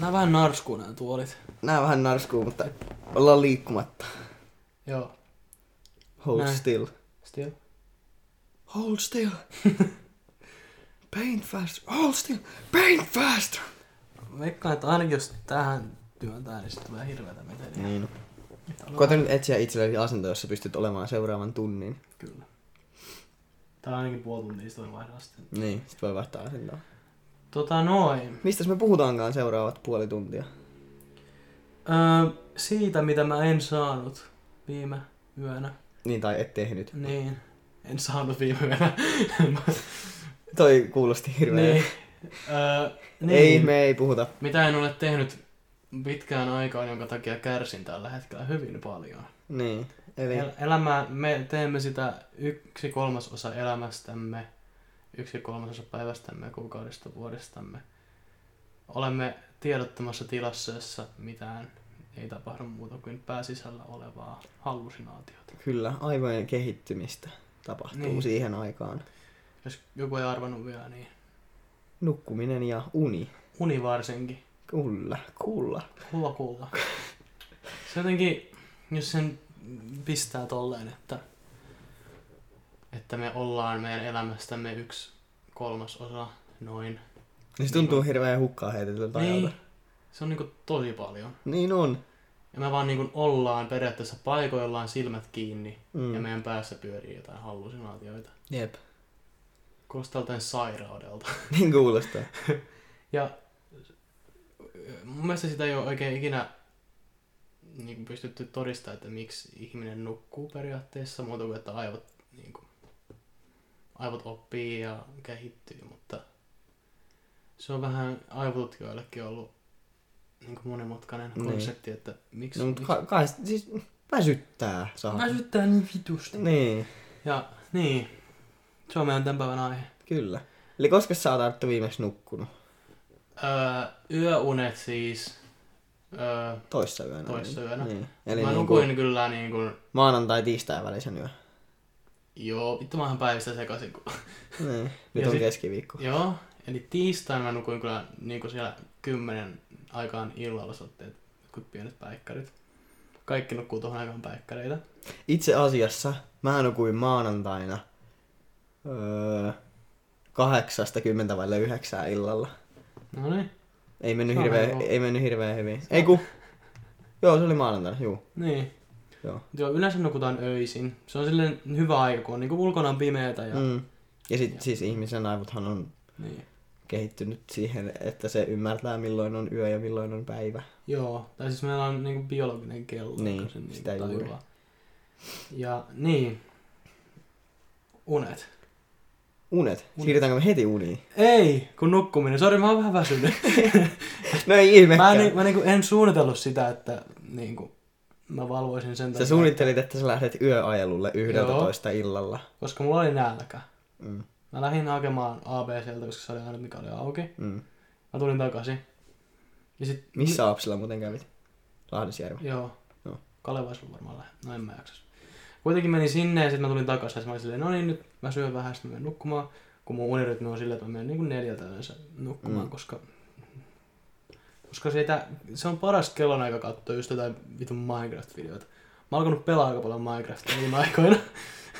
Nää vähän narskuu nää tuolit. Nää vähän narskuu, mutta ollaan liikkumatta. Joo. Hold Näin. still. Still. Hold still. Paint faster. Hold still. Paint faster. Veikkaan, että ainakin jos tähän työntää, niin sitten tulee hirveätä meteliä. Niin. Koeta nyt etsiä itsellesi asento, jossa pystyt olemaan seuraavan tunnin. Kyllä. Tää on ainakin puoli tuntia, sitten voi vaihdaa sitten. Niin, sit voi vaihtaa asentoa. Tota noin. Mistä me puhutaankaan seuraavat puoli tuntia? Öö, siitä, mitä mä en saanut viime yönä. Niin, tai et tehnyt. Niin. En saanut viime yönä. Toi kuulosti hirveän. niin. Öö, niin. Ei, me ei puhuta. Mitä en ole tehnyt pitkään aikaan, jonka takia kärsin tällä hetkellä hyvin paljon. Niin. Eli El- elämää, me teemme sitä yksi kolmasosa elämästämme, yksi kolmasosa päivästämme, kuukaudesta, vuodestamme. Olemme tiedottomassa tilassa, jossa mitään ei tapahdu muuta kuin pääsisällä olevaa hallusinaatiota. kyllä aivojen kehittymistä tapahtuu Niin. siihen aikaan. Jos joku ei arvannut vielä, niin Nukkuminen ja uni. uni varsinkin. Kyllä, kulla. Kulla kulla. Se jotenkin, jos sen pistää tolleen, että, että me ollaan meidän elämästämme yksi kolmasosa noin. Niin se tuntuu hirveän hukkaa heitetyltä Niin, ajalta. se on niinku tosi paljon. Niin on. Ja me vaan niinku ollaan periaatteessa paikoillaan silmät kiinni Mm. ja meidän päässä pyörii jotain hallusinaatioita. Jep. Kuulostaa jotain sairaudelta. Niin kuulostaa. Ja mun mielestä sitä ei ole oikein ikinä niin pystytty todistamaan, että miksi ihminen nukkuu periaatteessa, muuta kuin että aivot, niin kuin, aivot oppii ja kehittyy, mutta se on vähän aivotutkijoillekin ollut niin kuin monimutkainen Niin. konsepti, että miksi, No, mutta miksi ka- kai, siis väsyttää saa. väsyttää niin vitusti. Niin, Ja niin, se on meidän tämän päivän aihe. kyllä. Eli koska sä oot Arttu viimeksi nukkunut? Öö, yöunet siis, öö, Toissa yönä. Toissa yönä. Niin. Eli mä niin nukuin kuin kyllä niin kuin maanantai tiistai välisen yö. Joo, vittu mä oon päivistä sekaisin. Kun... Niin. Nyt on sit- keskiviikko. Joo, eli tiistaina mä nukuin kyllä niin kuin siellä kymmenen aikaan illalla sotteet, jotkut pienet päikkärit. Kaikki nukkuu tuohon aikaan päikkäreitä. Itse asiassa mä nukuin maanantaina öö, kahdeksasta kymmentä vaille yhdeksää illalla. No niin. Ei mennyt, hirveä, ei mennyt hirveän hyvin. Ei ku. Joo, se oli maanantaina, juu. Niin. Joo. Joo, yleensä nukutaan öisin. Se on silleen hyvä aika, kun on niin ulkona on pimeätä ja... Mm. Ja sit siis ihmisen aivothan on Niin. kehittynyt siihen, että se ymmärtää milloin on yö ja milloin on päivä. Joo, tai siis meillä on niinku biologinen kello, Niin, joka sen sitä niinku juuri. Ja niin, unet. Unet. Siirrytäänkö me heti uniin? Ei, kun nukkuminen. Sori, mä oon vähän väsynyt. No ei mä ihmekään. en, mä niinku en suunnitellut sitä, että niinku, mä valvoisin sen Sä suunnittelit, että sä lähdet yöajelulle 11 illalla. Koska mulla oli nälkä. Mm. Mä lähdin hakemaan ABCltä, koska se oli aina mikä oli auki. Mm. Mä tulin takaisin. Ja sit, Missä Apsilla muuten kävit? Lahdesjärvi. Joo. Joo. Kalevaisella varmaan lähden. No en mä jaksas. Kuitenkin menin sinne ja sitten mä tulin takaisin ja mä olin silleen, no niin nyt mä syön vähän, sitten mä menen nukkumaan. Kun mun unirytmi on silleen, että mä menen niin kuin neljältä yleensä nukkumaan, Mm. koska koska siitä, se on paras kellonaika katsoa just jotain vitun Minecraft-videoita. Mä oon alkanut pelaa aika paljon Minecraftia viime aikoina.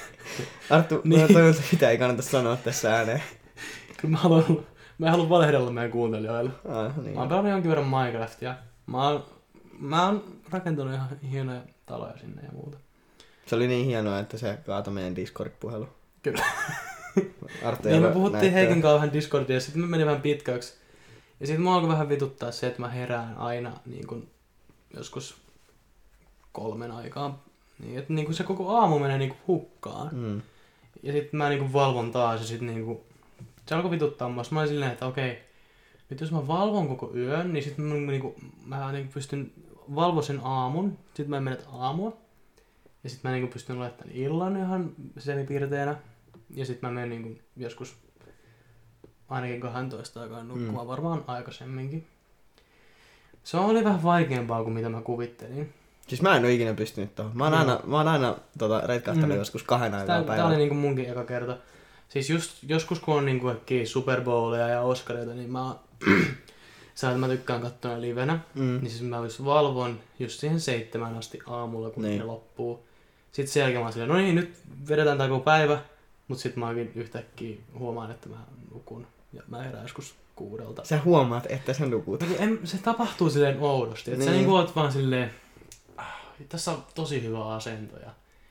Arttu, Niin. toivon, mitä ei kannata sanoa tässä ääneen. Kyllä mä haluan, mä en halua valehdella meidän kuuntelijoille. Ah, niin. Mä oon pelannut jonkin verran Minecraftia. Mä oon, mä oon rakentanut ihan hienoja taloja sinne ja muuta. Se oli niin hienoa, että se kaatoi meidän Discord-puhelu. Kyllä. Arttu Niin me puhuttiin näyttää- Heikin kanssa vähän Discordia ja sitten me meni vähän pitkäksi. Ja sitten mua alkoi vähän vituttaa se, että mä herään aina niin kun, joskus kolmen aikaan. Niin, että niin kun se koko aamu menee niin kun hukkaan. Mm. Ja sitten mä niin kun valvon taas ja sitten niin kun, se alkoi vituttaa mua. Mä olin silleen, että okei, nyt jos mä valvon koko yön, niin sitten mä, niin kun, mä niin pystyn valvo sen aamun. Sitten mä en mene aamua. Ja sitten mä niin pystyn laittamaan illan ihan semipiirteenä. Ja sitten mä menen niin joskus ainakin 12 aikaan nukkumaan, mm. varmaan aikaisemminkin. Se oli vähän vaikeampaa kuin mitä mä kuvittelin. Siis mä en ole ikinä pystynyt tuohon. Mä oon Joo. aina, mä oon aina tota, retkahtanut Mm. joskus kahden aikaa tää päivällä. oli niinku munkin eka kerta. Siis just joskus kun on niinku kaikki Super Bowleja ja Oscareita, niin mä sä että mä tykkään katsoa livenä, Mm. niin siis mä just valvon just siihen seitsemän asti aamulla, kun Niin. ne loppuu. Sitten sen jälkeen mä silleen, no niin, nyt vedetään tää koko päivä, mutta sitten mä oonkin yhtäkkiä huomaan, että mä nukun. Ja mä herään joskus kuudelta. Sä huomaat, että sä nukut. No en, se tapahtuu silleen oudosti, että niin. sä Niin. niinku oot vaan silleen, ah, tässä on tosi hyvä asento ja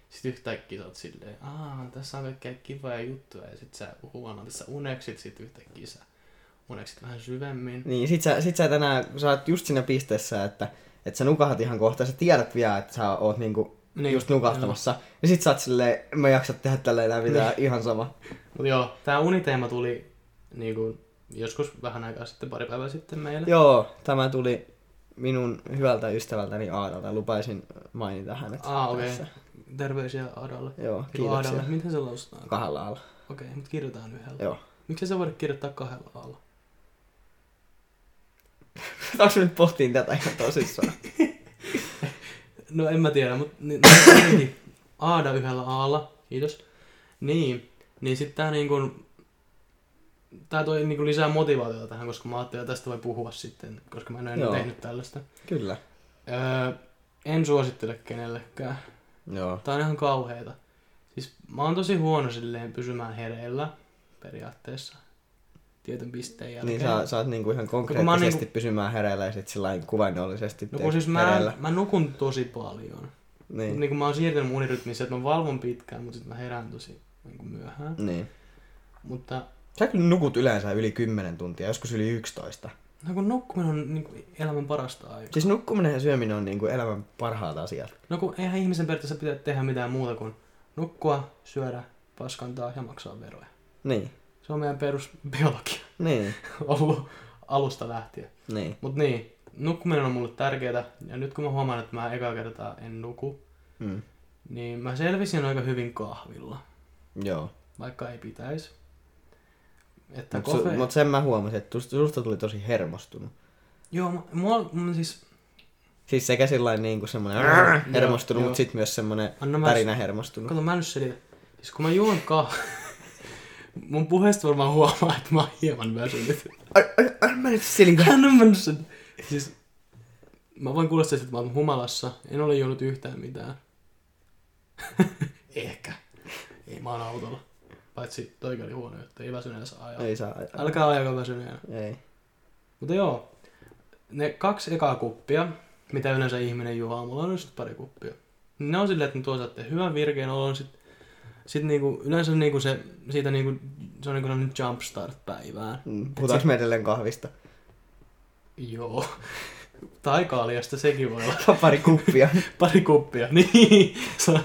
sitten yhtäkkiä sä oot silleen, aa, tässä on kaikkea kivoja juttuja ja sit sä huomaat, että sä uneksit sit yhtäkkiä sä uneksit vähän syvemmin. Niin, sit sä, sit sä kun sä oot just siinä pisteessä, että, että sä nukahat ihan kohta, sä tiedät vielä, että sä oot niinku niin, just nukahtamassa. Ja sit sä oot silleen, mä jaksa tehdä tällä enää mitään, ihan sama. Mutta joo, tää uniteema tuli niinku joskus vähän aikaa sitten, pari päivää sitten meille. Joo, tämä tuli minun hyvältä ystävältäni Aadalta, lupaisin mainita hänet. Aa, okei. tässä. Terveisiä Adalle. Joo, kiitoksia. Adalle. Miten se lausutaan? Kahdella alla. Okei, mutta kirjoitetaan yhdellä. Joo. Miksi sä voida kirjoittaa kahdella alla? Onko nyt pohtiin tätä ihan tosissaan? No en mä tiedä, mutta niin, niin, Aada yhdellä aalla, kiitos. Niin, niin sitten tää niinku, tää toi niinku lisää motivaatiota tähän, koska mä ajattelin, että tästä voi puhua sitten, koska mä en ole Joo. tehnyt tällaista. Kyllä. Öö, en suosittele kenellekään. Joo. Tää on ihan kauheeta. Siis mä oon tosi huono silleen pysymään hereillä periaatteessa tietyn pisteen jälkeen. Niin sä, sä oot niinku ihan mä konkreettisesti niinku- pysymaan hereillä ja sit sillä kuvainnollisesti No kun siis mä, hereillä. mä nukun tosi paljon. Niin. Niin. niin kun mä oon siirtänyt mun unirytmissä, että mä valvon pitkään, mutta sitten mä herään tosi niin kuin myöhään. niin. Mutta Sä kyllä nukut yleensä yli 10 tuntia, joskus yli 11. no kun nukkuminen on niin kuin elämän parasta aikaa. Siis nukkuminen ja syöminen on niinku elämän parhaat asiat. No kun eihän ihmisen periaatteessa pitää tehdä mitään muuta kuin nukkua, syödä, paskantaa ja maksaa veroja. Niin. Se on meidän perusbiologia Niin. ollut alusta lähtien. Niin. Mut niin, nukkuminen on mulle tärkeää. Ja nyt kun mä huomaan, että mä eka kertaa en nuku, Mm. niin mä selvisin aika hyvin kahvilla. Joo. Vaikka ei pitäisi. Että Mutta kofe... mut sen mä huomasin, että susta tuli tosi hermostunut. Joo, mä- mua, mä siis... Siis sekä sellainen niinku semmonen Joo, hermostunut, mutta sit myös semmonen Anna mä... tärinä hermostunut. Kato, mä nyt selitän. Siis kun mä juon kah... Mun puheesta varmaan huomaa, että mä oon hieman väsynyt. Ai, mä nyt selitän. Hän on mennyt sen. Siis... Mä voin kuulostaa, että mä oon humalassa. En ole juonut yhtään mitään. Ehkä. Ei, mä oon autolla. Paitsi toikin oli huono, että ei väsyneenä saa ajaa. Ei saa. Älkää ajako väsyneenä. Ei. Mutta joo, ne kaksi ekaa kuppia, mitä yleensä ihminen juo aamulla, on just pari kuppia. Ne on silleen, että ne tuo saatte hyvän virkeen olon, sit, sit niinku, yleensä niinku se, siitä niinku, se on niinku sellainen jumpstart päivään. Mm, Puhutaanko me edelleen kahvista? Joo. Tai kaljasta, sekin voi olla. Pari kuppia. Pari kuppia, niin. Se Joo.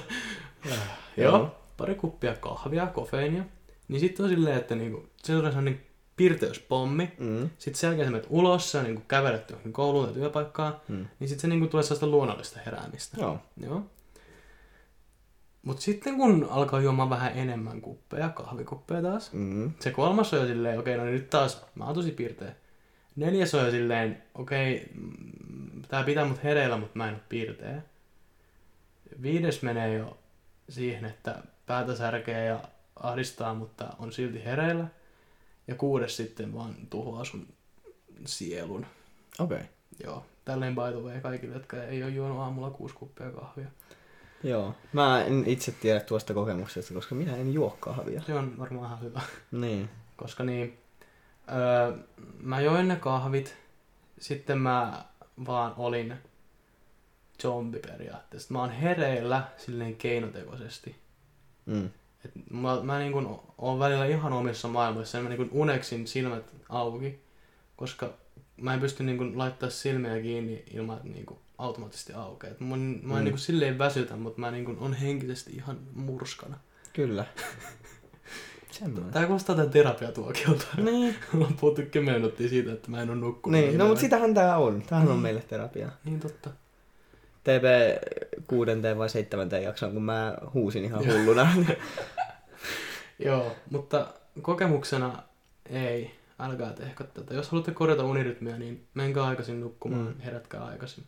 Joo. Pari kuppia kahvia, kofeiinia. Niin sitten on silleen, että niinku, se on sellainen pirteyspommi. Mm. Sitten sen jälkeen sä menet ulos, sä niinku kävelet johonkin kouluun tai työpaikkaan. Mm. Niin sitten se niinku tulee sellaista luonnollista heräämistä. Joo. Joo. Mut sitten kun alkaa juomaan vähän enemmän kuppeja, kahvikuppeja taas. Mm. Se kolmas on jo silleen, okei, no niin nyt taas, mä oon tosi pirteä. Neljäs on jo silleen, okei, mm, tää pitää mut hereillä, mutta mä en oo pirteä. Viides menee jo siihen, että päätä särkee ja ahdistaa, mutta on silti hereillä. Ja kuudes sitten vaan tuhoaa sun sielun. Okei. Okay. Joo, tälleen by the way kaikille, jotka ei ole juonut aamulla kuusi kuppia kahvia. Joo. Mä en itse tiedä tuosta kokemuksesta, koska minä en juo kahvia. Se on varmaan ihan hyvä. Niin. Koska niin, öö, mä join ne kahvit, sitten mä vaan olin zombi periaatteessa. Mä oon hereillä silleen keinotekoisesti. Mm. Et mä, mä niin kun oon välillä ihan omissa maailmoissa ja mä niin kun uneksin silmät auki, koska mä en pysty niin kun laittaa silmiä kiinni ilman, että niin kun automaattisesti aukeaa. Mä, en- mä en Mm. niin kun silleen väsytä, mutta mä niin kun on henkisesti ihan murskana. Kyllä. Semmoinen. Tää kuulostaa tää terapiatuokiolta. Niin. Ollaan puhuttu 10 minuuttia siitä, että mä en ole nukkunut. Niin, no päivänä. mutta sitähän tää on. Tämähän on Mm. meille terapiaa. Niin totta. TP kuudenteen vai seitsemänteen jaksoon, kun mä huusin ihan hulluna. Joo, mutta kokemuksena ei. Älkää tehkö tätä. Jos haluatte korjata unirytmiä, niin menkää aikaisin nukkumaan, Mm. herätkää aikaisin.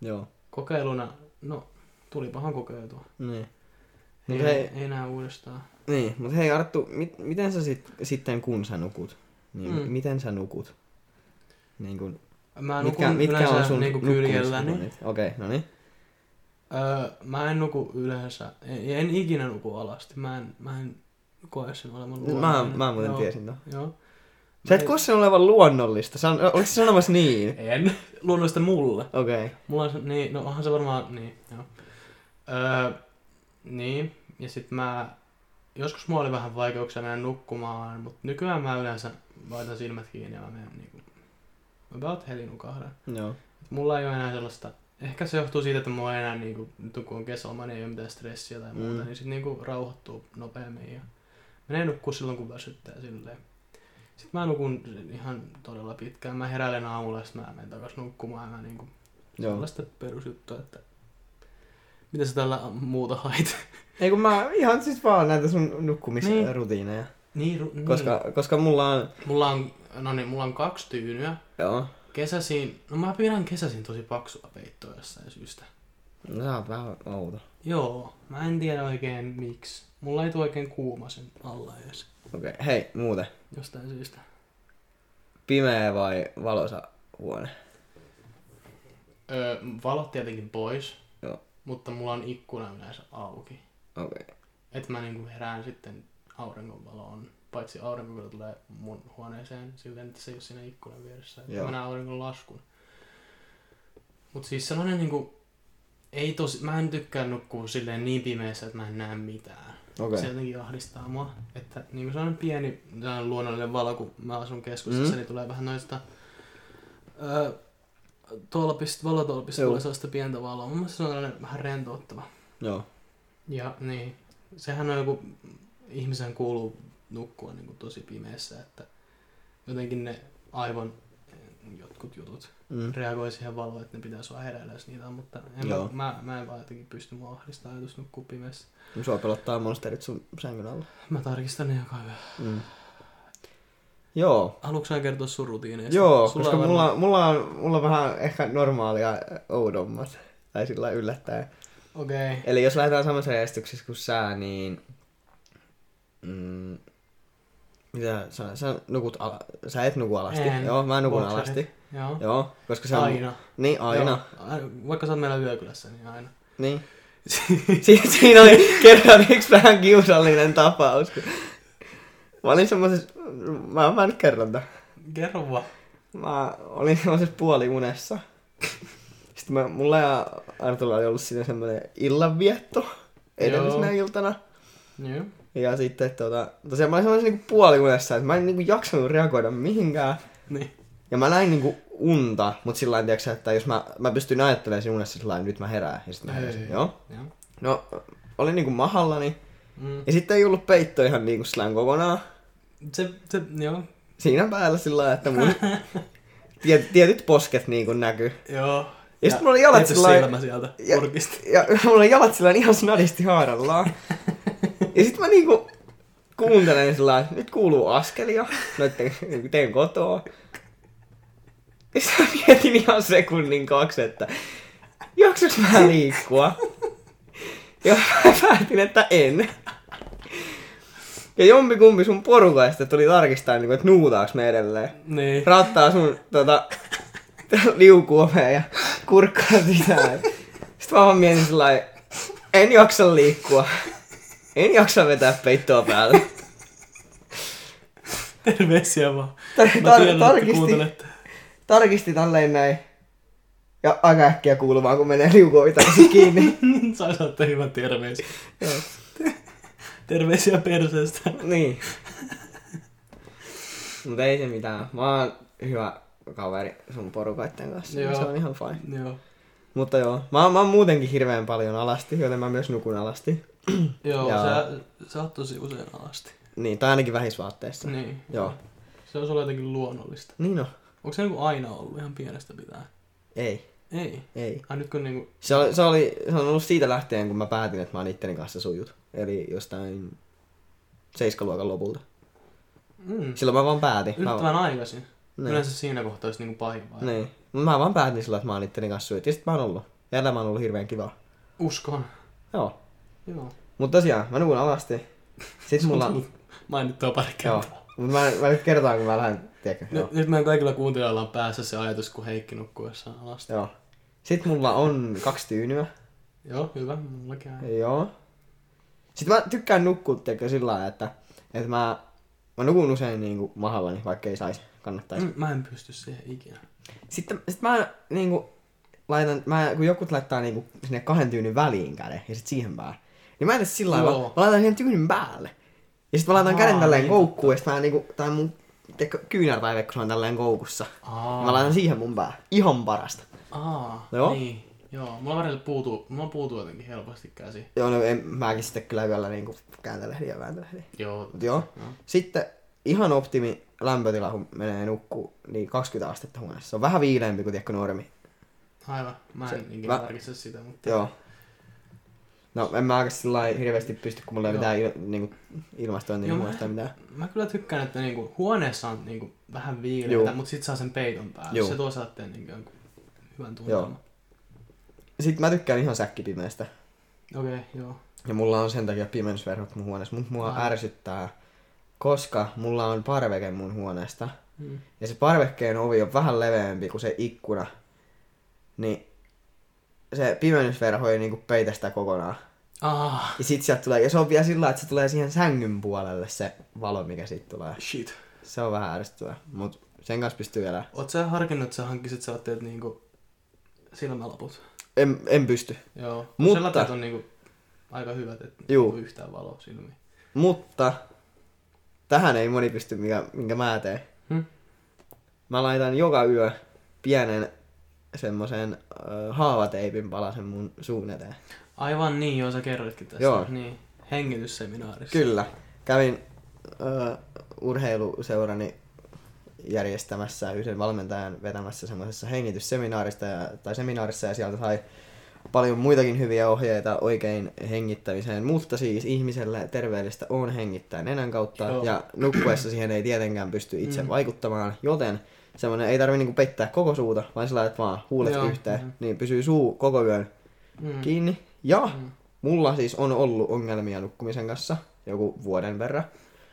Joo. Kokeiluna, no, tulipahan kokeiltua. Niin. Ei, Mut hei. hei- ei enää uudestaan. Niin, mutta hei Arttu, mit, miten sä sit, sitten kun sä nukut? Niin Mm. miten sä nukut? niin kuin, Mä mitkä, mitkä yleensä on sun niinku kyljelläni. Okei, okay, no niin. Öö, mä en nuku yleensä, en, en ikinä nuku alasti. Mä en, mä en koe sen olevan Mä, luonnollinen. mä muuten Joo, tiesin ton. Joo. Sä et Mä- koe sen olevan luonnollista. Sä, oliko se sanomassa niin? En. Luonnollista mulle. Okei. Okay. Mulla on se, niin, no onhan se varmaan, niin, joo. Öö, niin, ja sit mä, joskus mulla oli vähän vaikeuksia mennä nukkumaan, mutta nykyään mä yleensä laitan silmät kiinni ja mä menen niinku, about heti nukahdan. Joo. Et Mulla ei ole enää sellaista, ehkä se johtuu siitä, että mulla ei enää niinku, nyt kun on kesäloma, niin ei ole mitään stressiä tai muuta, Mm. niin sit niinku rauhoittuu nopeammin ja menee nukkuu silloin kun väsyttää silleen. Sitten mä nukun ihan todella pitkään. Mä heräilen aamulla ja mä menen takas nukkumaan mä niinku Joo. Sellaista perusjuttua, että mitä sä tällä muuta hait? Ei kun mä ihan siis vaan näitä sun nukkumisrutiineja. niin, ru- niin. Koska, koska mulla on... Mulla on, no niin, mulla on kaksi tyynyä. Joo. Kesäsin, no mä pidän kesäsin tosi paksua peittoa jossain syystä. No, sä oot vähän outo. Joo, mä en tiedä oikein miksi. Mulla ei tule oikein kuuma sen alla edes. Okei, okay. hei, muuten. Jostain syystä. Pimeä vai valoisa huone? Öö, valot tietenkin pois. Joo. Mutta mulla on ikkuna yleensä auki. Okei. Okay. Että mä niinku herään sitten auringonvaloon. Paitsi aurinko kyllä tulee mun huoneeseen silleen, että se ei ole siinä ikkunan vieressä. Että Joo. mä näen auringon laskun. Mut siis sellainen niinku... Ei tosi, mä en tykkää nukkua silleen niin pimeässä, että mä en näe mitään. Okei. Se jotenkin ahdistaa mua. Että niinku sellainen pieni sellainen luonnollinen valo, kun mä asun keskustassa, Mm. niin tulee vähän noista... Öö, tolpista, valotolpista Joo. tulee sellaista pientä valoa. Mun mielestä se on sellainen vähän rentouttava. Joo. Ja niin, sehän on joku, ihmisen kuuluu nukkua niin kuin tosi pimeässä, että jotenkin ne aivan eh, jotkut jutut Mm. reagoi siihen valoon, että ne pitää sua heräillä, jos niitä on, mutta en Joo. mä, mä, mä, en vaan jotenkin pysty mua ahdistaa ajatus nukkua pimeässä. Sua pelottaa monsterit sun sängyn alla. Mä tarkistan ne joka yö. Mm. Joo. Haluatko kertoa sun rutiineista? Joo, Sulla koska on mulla, varmaan- mulla, on, mulla on vähän ehkä normaalia oudommat. Tai sillä yllättäen. Okei. Okay. Eli jos lähdetään samassa järjestyksessä kuin sä, niin... Mm, mitä sä, sä nukut ala, sä et nuku alasti. En. Joo, mä nukun Bokserit. alasti. Joo. Joo, koska se on... Aina. Niin, aina. Joo. Vaikka sä oot meillä yökylässä, niin aina. Niin. Si- siinä oli kerran yksi vähän kiusallinen tapaus. Mä olin semmosessa... Mä, mä nyt kerron tämän. Kerro vaan. Mä olin semmoisessa puoliunessa. Sitten mä, mulla ja Artulla oli ollut siinä semmoinen illanvietto edellisenä Joo. iltana. Joo. Ja sitten tota, tosiaan mä olin semmoisessa niinku puoliunessa, että mä en niinku jaksanut reagoida mihinkään. Niin. Ja mä näin niinku unta, mutta sillä lailla, tiiäksä, että jos mä, mä pystyin ajattelemaan siinä unessa sillä lailla, nyt mä herään. Ja sitten mä heräsin. Joo. Joo. No, olin niinku mahallani. Mm. Ja sitten ei ollut peitto ihan niinku sillä kokonaan. Se, se, joo. Siinä päällä sillä lailla, että mun tiet, tietyt posket niinku näkyy. Joo. Ja sit mulla oli jalat sillä lailla- silmä sieltä Ja- kurkista. Ja mulla oli jalat sillä ihan snadisti haarallaan. ja sit mä niinku kuuntelen sillä nyt kuuluu askelia. Noitten niinku teen kotoa. Ja sit mä mietin ihan sekunnin kaksi, että jaksaks mä liikkua? Ja mä päätin, että en. Ja jompikumpi sun porukaista tuli tarkistaa, niinku, että nuutaaks me edelleen. Niin. Rattaa sun tota, liukuoveen ja kurkkaa sisään. Sitten mä vaan mietin sillä en jaksa liikkua. En jaksa vetää peittoa päälle. Terveisiä vaan. Tar- Mä tar- tiedän, tarkisti, tarkisti tälleen näin. Ja aika äkkiä kuuluvaan, kun menee liukuovi takaisin kiinni. Sä saatte hyvän terveisiä. Terveisiä perseestä. niin. Mutta ei se mitään. Mä oon hyvä kaveri sun porukaitten kanssa. Joo. Joo. Se on ihan fine. Joo. Mutta joo, mä, oon- mä oon muutenkin hirveän paljon alasti, joten mä myös nukun alasti. Joo, Ja- sä, sä oot tosi usein alasti. Niin, tai ainakin vähisvaatteissa. Niin. Joo. Se on sulle jotenkin luonnollista. Niin no. Onko se niinku aina ollut ihan pienestä pitää? Ei, Ei. ei. Ai nyt kun niinku... Se, oli, se, oli, se on ollut siitä lähtien, kun mä päätin, että mä oon itteni kanssa sujut. Eli jostain seiskaluokan lopulta. Mm. Silloin mä vaan päätin. Mä, Yllättävän aikaisin. niin. Yleensä siinä kohtaa olisi niinku pahin vaihe. niin. Mä vaan päätin silloin, että mä oon itteni kanssa sujut. Ja sit mä oon ollut. Ja elämä on ollut hirveän kiva. Uskon. Joo. Joo. Mutta tosiaan, mä nukun alasti. Sitten mulla... Mainittua pari Joo. kertaa. Mut mä, mä nyt kertaan, kun mä lähden, tiedätkö, joo. Nyt, nyt meidän kaikilla kuuntelijoilla on päässä se ajatus, kun Heikki nukkuu jossain alasta. joo. Sitten mulla on kaksi tyynyä. Joo, hyvä. Mullakin on. Joo. Sitten mä tykkään nukkua, tiedätkö, sillä lailla, että, että mä, mä nukun usein niinku mahallani, vaikka ei saisi, kannattaisi. Mm, Mä en pysty siihen ikinä. Sitten sit mä niinku laitan, mä, kun joku laittaa niinku sinne kahden tyynyn väliin käden ja sit siihen päälle. Niin mä en tee sillä lailla, mä laitan siihen tyynyn päälle. Ja sit mä laitan Aa, käden tälleen niin koukkuun ja sit mä niinku, tää on mun tiedätkö, kyynärpäivä, kun se on tälleen koukussa. Aa. Ja mä laitan siihen mun pää. Ihan parasta. Aa, Joo. niin. Joo, mulla välillä puutuu, mulla puutuu jotenkin helposti käsi. Joo, no en, mäkin sitten kyllä yöllä niinku kääntelehdin ja vääntelehdin. Joo. Mut joo. Joo. Sitten ihan optimi lämpötila, kun menee nukkuu, niin 20 astetta huoneessa. Se on vähän viileämpi kuin tiedätkö normi. Aivan. Mä en Se- ikinä mä- tarkista sitä, mutta... Joo. No en mä sillä hirveästi pysty, kun mulla ei mitään il, niinku, Joo, huoneesta tai mitään. Mä kyllä tykkään, että niinku huoneessa on niinku vähän viileitä, mutta sit saa sen peiton päälle. Joo. Se tuo saatteen niinku hyvän tunnelman. Sitten mä tykkään ihan säkkipimeästä. Okei, okay, joo. Ja mulla on sen takia pimennysverhot mun huoneessa. Mut mua Ai. ärsyttää, koska mulla on parveke mun huoneesta. Mm. Ja se parvekkeen ovi on vähän leveämpi kuin se ikkuna. Niin se pimennysverho ei niinku peitä sitä kokonaan. Ah, Ja sit sieltä tulee, ja se on vielä sillä että se tulee siihen sängyn puolelle se valo, mikä siitä tulee. shit. Se on vähän ärsyttävää, mut sen kanssa pystyy elämään. Oot sä harkinnut, että sä hankkisit saatteet niinku silmälaput? En, en pysty. Joo. Mutta-. Sellaiset on niinku aika hyvät, että Juu. niinku yhtään valoa silmiin. Mutta tähän ei moni pysty, mikä, minkä mä teen. Hmm? Mä laitan joka yö pienen semmoisen äh, haavateipin palasen mun suun eteen. Aivan niin, joo, sä kerroitkin tästä. Joo. Niin, hengitysseminaarissa. Kyllä. Kävin äh, urheiluseurani järjestämässä yhden valmentajan vetämässä semmoisessa hengitysseminaarista ja, tai seminaarissa ja sieltä sai paljon muitakin hyviä ohjeita oikein hengittämiseen, mutta siis ihmiselle terveellistä on hengittää nenän kautta Joo. ja nukkuessa siihen ei tietenkään pysty itse Mm. vaikuttamaan, joten semmoinen ei tarvi niinku peittää koko suuta, vaan sillä laitat vaan huulet Joo, yhteen, mhm. niin pysyy suu koko yön Mm. kiinni. Ja Mm. mulla siis on ollut ongelmia nukkumisen kanssa joku vuoden verran.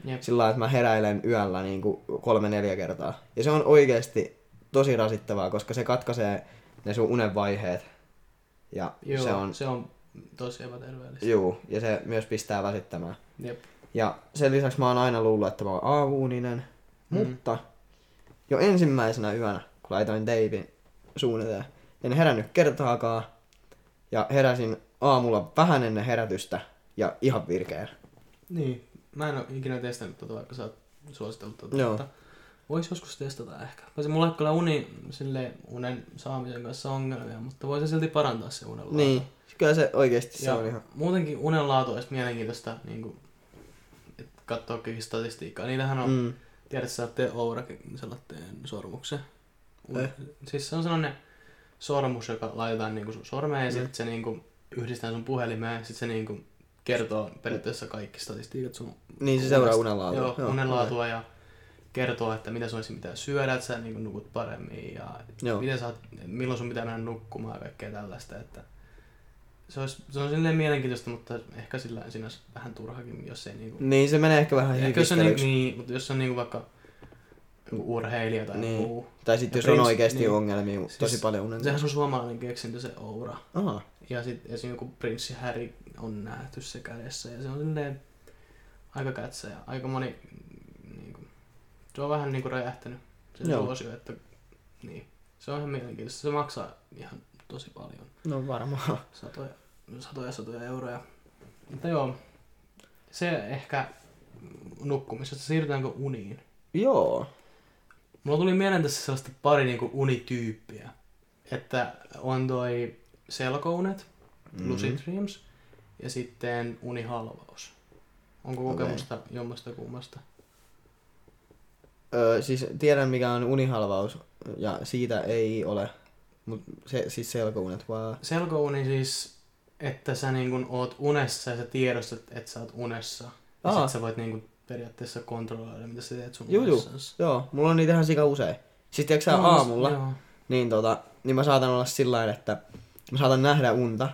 Jep. Sillä että mä heräilen yöllä niin kuin kolme-neljä kertaa. Ja se on oikeasti tosi rasittavaa, koska se katkaisee ne sun unen vaiheet. Ja Joo, se on, se on tosi epäterveellistä. juu, ja se myös pistää väsyttämään. Jep. Ja sen lisäksi mä oon aina luullut, että mä oon aamuuninen. Mm. Mutta jo ensimmäisenä yönä, kun laitoin teipin suun eteen, en herännyt kertaakaan. Ja heräsin aamulla vähän ennen herätystä ja ihan virkeä. Niin, mä en oo ikinä testannut tota, vaikka sä oot suositellut tota. Joo. Mutta vois joskus testata ehkä. Paitsi mulla ei kyllä uni, silleen, unen saamisen kanssa ongelmia, mutta voi se silti parantaa se unen laatu. Niin, kyllä se oikeasti se Ja on ihan... muutenkin unen laatu olisi mielenkiintoista niin kuin, katsoakin statistiikkaa. Niitähän on, mm. Tiedät sä tee Oura sellaisen sormuksen. Eh. Siis se on sellainen sormus, joka laitetaan niin kuin sun sormeen ja Mm. sitten se niin kuin, yhdistää sun puhelimeen ja sitten se niin kuin, kertoo periaatteessa kaikki statistiikat sun niin se seuraa unenlaatua. Joo, unenlaatua ja kertoo, että mitä sun olisi pitää syödä, että sä niin kuin, nukut paremmin ja Joo. miten sä oot, milloin sun pitää mennä nukkumaan ja kaikkea tällaista. Että se, olisi, se on silleen mielenkiintoista, mutta ehkä sillä siinä olisi vähän turhakin, jos ei niinku... Niin se menee ehkä vähän Ehkä jos on, niin, hifistelyksi. niin, mutta jos on niinku vaikka joku urheilija tai Niin. muu. Tai sitten jos Ja on oikeasti niin. ongelmia Siis tosi paljon unen. Sehän on suomalainen keksintö se Oura. Aha. Ja sitten esim. joku Prince Harry on nähty se kädessä ja se on silleen aika kätsä ja aika moni niinku, se on vähän niinku räjähtänyt se suosio, että niin. Se on ihan mielenkiintoista. Se maksaa ihan tosi paljon. No varmaan. Satoja, satoja, satoja euroja. Mutta joo, se ehkä nukkumisesta. Siirrytäänkö uniin? Joo. Mulla tuli mieleen tässä sellaista pari niinku unityyppiä. Että on toi selkounet, Mhm. lucid dreams, ja sitten unihalvaus. Onko kokemusta jommasta kummasta? Öö, siis tiedän mikä on unihalvaus ja siitä ei ole. Mut se, siis selkounet vaan. Selkouni siis, että sä niinku oot unessa ja sä tiedostat, että sä oot unessa. Ja Aa. sit sä voit niinku periaatteessa kontrolloida, mitä sä teet sun Juu, juu. Joo, mulla on niitä ihan sika usein. Siis tiedätkö sä Joo, aamulla, Joo. niin, tota, niin mä saatan olla sillä lailla, että mä saatan nähdä unta.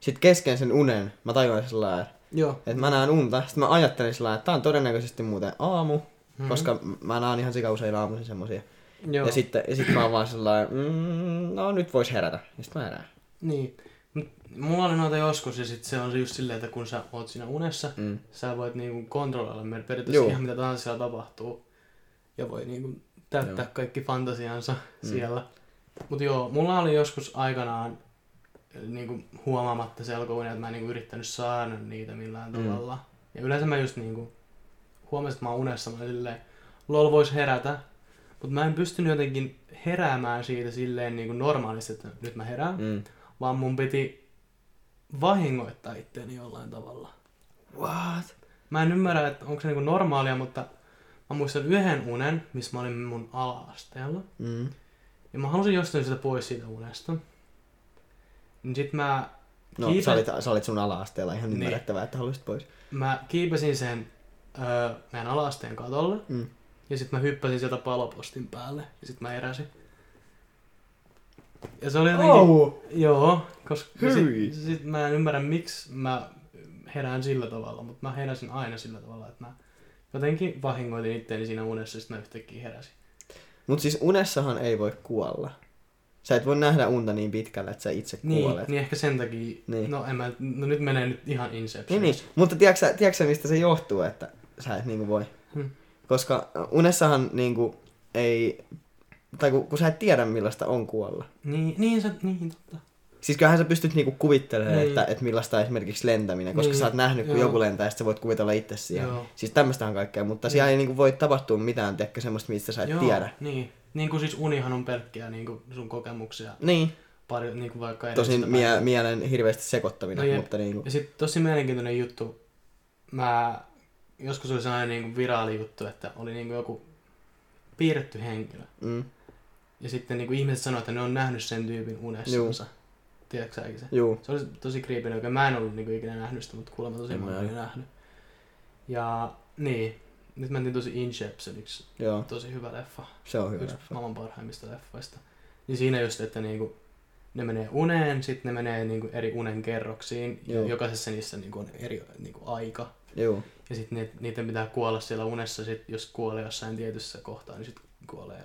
Sitten kesken sen unen mä tajuan sillä lailla, Joo. että mä näen unta. Sitten mä ajattelen sillä että tää on todennäköisesti muuten aamu. mm-hmm. koska mä näen ihan sika usein aamuisin semmosia. Joo. Ja sitten, ja sitten mä oon vaan sellainen, mm, no nyt vois herätä. Ja sitten mä herään. Niin. Mut Mulla oli noita joskus ja sit se on just silleen, että kun sä oot siinä unessa, Mm. sä voit niinku kontrolloida mer- periaatteessa Joo. ihan mitä tahansa siellä tapahtuu. Ja voi niinku täyttää Joo. kaikki fantasiansa Mm. siellä. Mut joo, mulla oli joskus aikanaan niinku huomaamatta selkounia, että mä en niinku yrittänyt saada niitä millään Mm. tavalla. Ja yleensä mä just niinku huomasin, että mä oon unessa, mä olin silleen, lol vois herätä. Mutta mä en pystynyt jotenkin heräämään siitä silleen niinku normaalisti, että nyt mä herään. Mm. Vaan mun piti vahingoittaa itteeni jollain tavalla. What? Mä en ymmärrä, että onko se niinku normaalia, mutta mä muistan yhden unen, missä mä olin mun ala-asteella. Mm. Ja mä halusin jostain sitä pois siitä unesta. Niin sit mä, No, Kiipä- sä olit, sä olit sun ala-asteella ihan Niin. ymmärrettävää, että haluaisit pois. mä kiipesin sen öö, meidän ala-asteen katolle. Mm. Ja sit mä hyppäsin sieltä palopostin päälle. Ja sit mä eräsin. Ja se oli jotenkin... Oh. Joo, koska sit, sit mä en ymmärrä miksi mä herään sillä tavalla, mutta mä heräsin aina sillä tavalla, että mä jotenkin vahingoitin itteeni siinä unessa ja sit mä yhtäkkiä heräsin. Mut siis unessahan ei voi kuolla. Sä et voi nähdä unta niin pitkälle, että sä itse Niin, kuolet. niin ehkä sen takia, Niin. no, en mä, no nyt menee nyt ihan Inception. Niin, niin. Mutta tiedätkö, tiedätkö mistä se johtuu, että sä et niinku voi? Hmm. Koska unessahan niinku ei... Tai kun, kun sä et tiedä millaista on kuolla. Niin, niin, se, niin totta. Siis kyllähän sä pystyt niinku kuvittelemaan, Niin. että, että millaista on esimerkiksi lentäminen, koska Niin, sä oot nähnyt, kun joo. joku lentää, ja sä voit kuvitella itse siihen. Joo. Siis tämmöstähän kaikkea, mutta siellä ei niinku voi tapahtua mitään, tiedätkö, semmoista, mistä sä et Joo, tiedä. Niin. niin kuin siis unihan on pelkkiä niin kuin sun kokemuksia, Niin, pari, niin kuin vaikka tosin mie- mielen hirveästi sekoittaminen, No mutta niinku... Ja sitten tosi mielenkiintoinen juttu. Mä, joskus oli sellainen niin kuin viraali juttu, että oli niin kuin joku piirretty henkilö. Mm, Ja sitten niin kuin ihmiset sanoivat, että ne on nähnyt sen tyypin unessansa. Tiedätkö säkin se? juu. Se oli tosi creepy, oikein. Mä en ollut niin kuin ikinä nähnyt sitä, mutta kuulemma tosi En mä moni oli nähnyt. Ja niin, nyt mentiin tosi Inceptioniksi. Joo, Tosi hyvä leffa. se on hyvä Yksi leffa. maailman parhaimmista leffoista. Niin siinä just, että niinku, ne menee uneen, sitten ne menee niinku eri unen kerroksiin. Ja Joo. jokaisessa niissä niinku on eri niinku aika. Joo, Ja sitten ni, niiden pitää kuolla siellä unessa, sit, jos kuolee jossain tietyssä kohtaa, niin sitten kuolee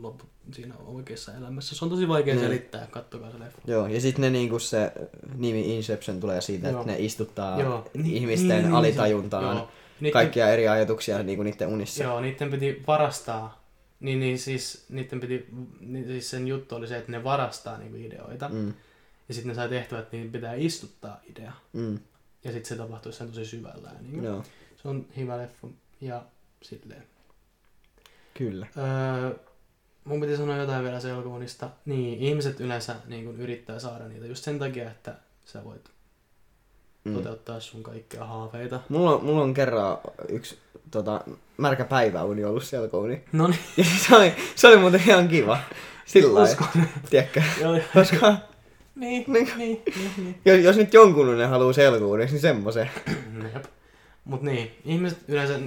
loppu siinä oikeassa elämässä. Se on tosi vaikea Niin. selittää, kattokaa se leffa. joo. Ja sitten ne niinku se nimi Inception tulee siitä, Joo. että ne istuttaa Joo. Ihmisten niin, niin, alitajuntaan Joo. Niitten, kaikkia eri ajatuksia niinku niiden unissa. Joo, niiden piti varastaa. Niin, niin siis, niiden piti, niin, siis sen juttu oli se, että ne varastaa niinku ideoita. Mm, Ja sitten ne sai tehtyä, että niitä pitää istuttaa idea. mm, Ja sitten se tapahtuu sen tosi syvällä. Niin joo, Se on hyvä leffa. Ja silleen. kyllä. Öö, mun piti sanoa jotain vielä selkounista. Niin, ihmiset yleensä niin kun yrittää saada niitä just sen takia, että sä voit Mm. toteuttaa sun kaikkia haaveita. Mulla on, mulla on kerran yksi tota, märkä päiväuni ollut selkouni. No niin, se oli, se oli muuten ihan kiva. Sillä lailla, uskon. tiedätkö? Joo, Koska niin, Niin. niin, niin, niin. jos, jos nyt jonkun ne haluaa selkouniksi, niin semmoisen. Jep. Mut niin, ihmiset yleensä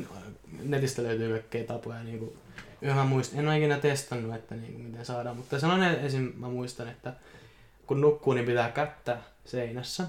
netistä löytyy kaikkea tapoja niinku, yhä mä muistan, en ole ikinä testannut, että niinku, miten saadaan, mutta sellainen esim. mä muistan, että kun nukkuu, niin pitää kättä seinässä.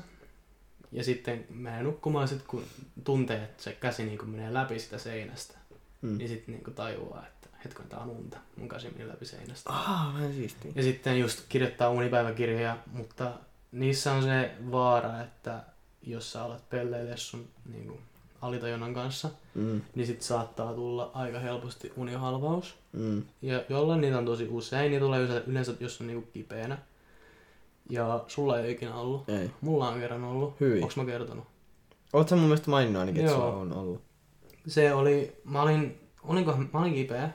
Ja sitten menee nukkumaan, sit kun tuntee, että se käsi niinku menee läpi sitä seinästä, Mm. niin sitten niinku tajuaa, että hetken tää on unta, mun käsi meni läpi seinästä. Ah, vähän siistiä. Ja sitten just kirjoittaa unipäiväkirjoja, mutta niissä on se vaara, että jos sä alat pelleille sun niin kuin, alitajunnan kanssa, Mm, niin sit saattaa tulla aika helposti unihalvaus. mm. Ja jollain niitä on tosi usein, niitä tulee yleensä, yleensä jos on niinku kipeänä. Ja sulla ei ikinä ollut. Ei. Mulla on kerran ollut. Hyi. Onks mä kertonut? Oot sä mun mielestä maininnut ainakin, että sulla on ollut. Se oli, mä olin, olinko, mä olin kipeä.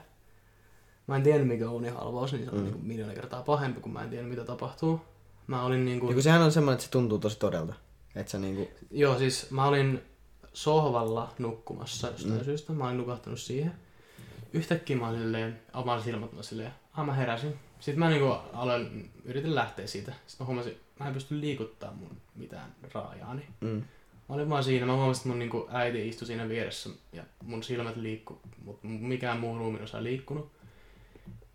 Mä en tiennyt mikä on unihalvaus, niin se on Mm. niin miljoona kertaa pahempi, kun mä en tiedä mitä tapahtuu. Mä olin niinku... Ja kun sehän on semmoinen, että se tuntuu tosi todelta. Että sä niinku... Joo, siis mä olin sohvalla nukkumassa jostain Mm. syystä. Mä olin nukahtanut siihen. Yhtäkkiä mä olin silleen, avaan silmät, mä silleen, ah mä heräsin. Sitten mä niinku aloin, yritin lähteä siitä. Sitten mä huomasin, mä en pysty liikuttaa mun mitään raajaani. Mm. Mä olin vaan siinä, mä huomasin, että mun niinku äiti istui siinä vieressä ja mun silmät liikku, mutta mikään muu ruumiin osa ei liikkunut.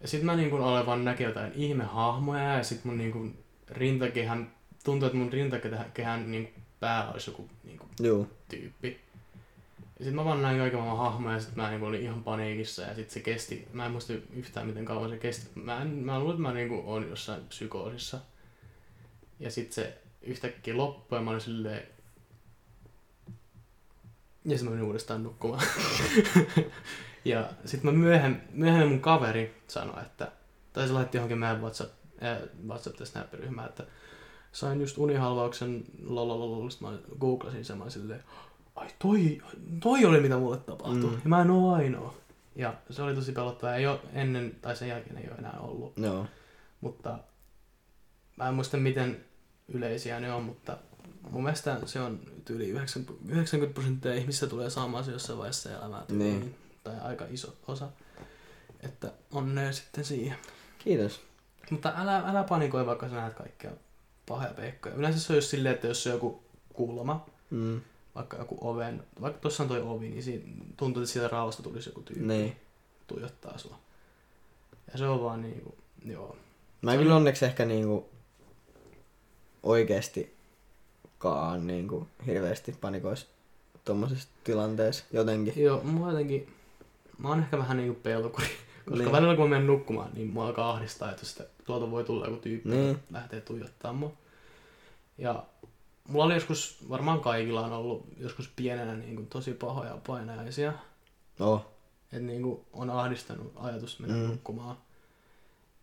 Ja sit mä niinku aloin vaan näkee jotain ihmehahmoja ja sit mun niinku rintakehän, tuntui, että mun rintakehän niinku pää olisi joku niinku Joo. tyyppi. Ja sit mä vaan näin kaiken maailman hahmoja ja sit mä niinku olin ihan paniikissa ja sit se kesti, mä en muista yhtään miten kauan se kesti. Mä, en, mä luulen, että mä niinku oon jossain psykoosissa. Ja sit se yhtäkkiä loppui ja mä olin silleen... Ja sit mä menin uudestaan nukkumaan. ja sit mä myöhemmin, myöhemmin mun kaveri sanoi, että... Tai se laitti johonkin meidän WhatsApp, äh, WhatsApp Snap-ryhmään, että sain just unihalvauksen lolololol, sit mä googlasin sen, mä silleen, ai toi, toi oli mitä mulle tapahtui. Mm. Ja mä en oo ainoa. Ja se oli tosi pelottavaa. Ei ole ennen, tai sen jälkeen ei ole enää ollut. Joo. Mutta mä en muista miten yleisiä ne on, mutta mun mielestä se on yli 90 prosenttia ihmistä tulee saamaan se jossain vaiheessa elämää. Niin. Tai aika iso osa. Että onnea sitten siihen. Kiitos. Mutta älä, älä panikoi, vaikka sä näet kaikkea pahoja peikkoja. Yleensä se on just silleen, että jos se on joku kulma, Mm. vaikka joku oven, vaikka tuossa on toi ovi, niin siinä tuntuu, että siitä raosta tulisi joku tyyppi Niin. tuijottaa sua. Ja se on vaan niinku, joo. Mä en kyllä oli- onneksi ehkä niinku oikeestikaan niinku hirveästi panikois tommosessa tilanteessa jotenkin. Joo, mua jotenkin, mä oon ehkä vähän niinku pelkuri. Koska Niin. välillä kun mä menen nukkumaan, niin mua alkaa ahdistaa, että sitä, tuolta voi tulla joku tyyppi, Niin. lähtee tuijottaa mua. Ja mulla oli joskus, varmaan kaikilla on ollut joskus pienenä niin kuin tosi pahoja painajaisia. Oh. Että niin kuin on ahdistanut ajatus mennä mm. nukkumaan.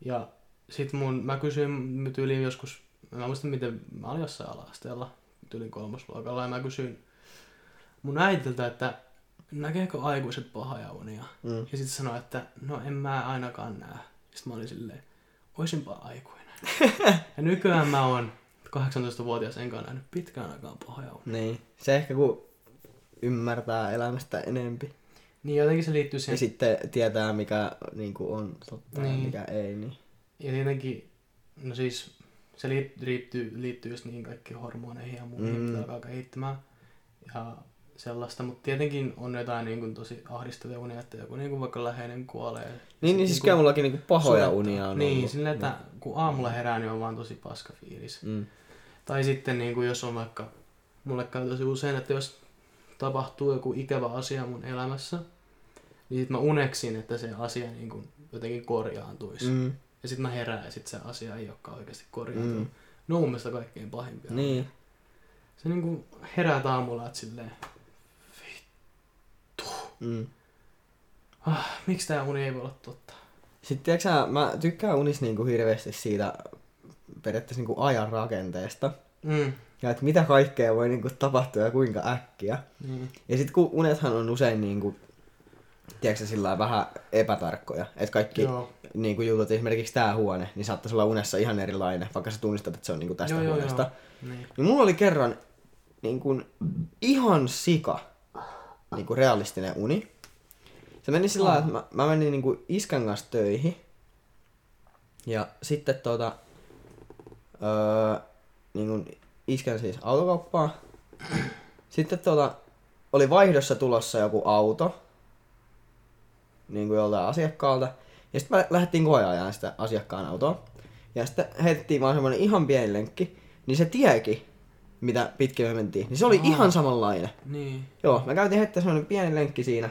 Ja sit mun, mä kysyin tyyliin joskus, mä muistan miten, mä olin jossain ala-asteella, tyyliin kolmosluokalla, ja mä kysyin mun äitiltä, että näkeekö aikuiset pahoja unia? Mm. Ja sitten sanoi, että no en mä ainakaan näe. Sitten mä olin silleen, oisinpa aikuinen. ja nykyään mä oon 18-vuotias, enkä ole nähnyt pitkään aikaan pahoja unia. Niin. Se ehkä kun ymmärtää elämästä enempi. Niin jotenkin se liittyy Ja siihen. sitten tietää mikä niinku on totta ja Niin. mikä ei. Niin. Ja tietenkin, no siis se liit- liittyy, liittyy just niihin kaikkiin hormoneihin ja muihin, Mm. mm. mitä alkaa kehittämään. Ja sellaista, mutta tietenkin on jotain niin kuin, tosi ahdistavia unia, että joku niin kuin vaikka läheinen kuolee. Niin, Sit niin siis niinku kyllä mullakin niinku pahoja surettaa. unia on Niin, silleen, että kun aamulla herää, niin on vaan tosi paska fiilis. Mm. Tai sitten niin kuin jos on vaikka, mulle käy tosi usein, että jos tapahtuu joku ikävä asia mun elämässä, niin sit mä uneksin, että se asia niin kuin jotenkin korjaantuisi. Mm. Mm. Ja sitten mä herään ja sit se asia ei olekaan oikeasti korjaantunut. Mm. Mm. Ne on mun mielestä kaikkein pahimpia. Niin. Se niin kuin herää aamulla, että silleen, Mm. ah, miksi tää uni ei voi olla totta? Sitten tiiäksä, sä, mä tykkään unis niinku hirveästi siitä periaatteessa niinku ajan rakenteesta. Mm. Ja että mitä kaikkea voi niinku tapahtua ja kuinka äkkiä. Niin. Ja sitten kun unethan on usein niinku, tiedätkö sä, sillä vähän epätarkkoja. Että kaikki Joo. niinku jutut, esimerkiksi tää huone, niin saattaisi olla unessa ihan erilainen, vaikka sä tunnistat, että se on niinku tästä Joo, joo, huoneesta. joo. Niin. Niin mulla oli kerran niin kuin, ihan sika niin kuin realistinen uni. Se meni sillä lailla, että mä, mä menin niin kuin iskän kanssa töihin. Ja sitten tota, öö, niin kuin iskän siis autokauppaan. Sitten tota, oli vaihdossa tulossa joku auto. Niin kuin joltain asiakkaalta. Ja sitten me lähdettiin koeajaan sitä asiakkaan autoa. Ja sitten heitettiin vaan semmonen ihan pieni lenkki. Niin se tiekin, mitä pitkin me mentiin, niin se oli Aa. ihan samanlainen. Niin. Joo, me käytiin heittää semmonen pieni lenkki siinä.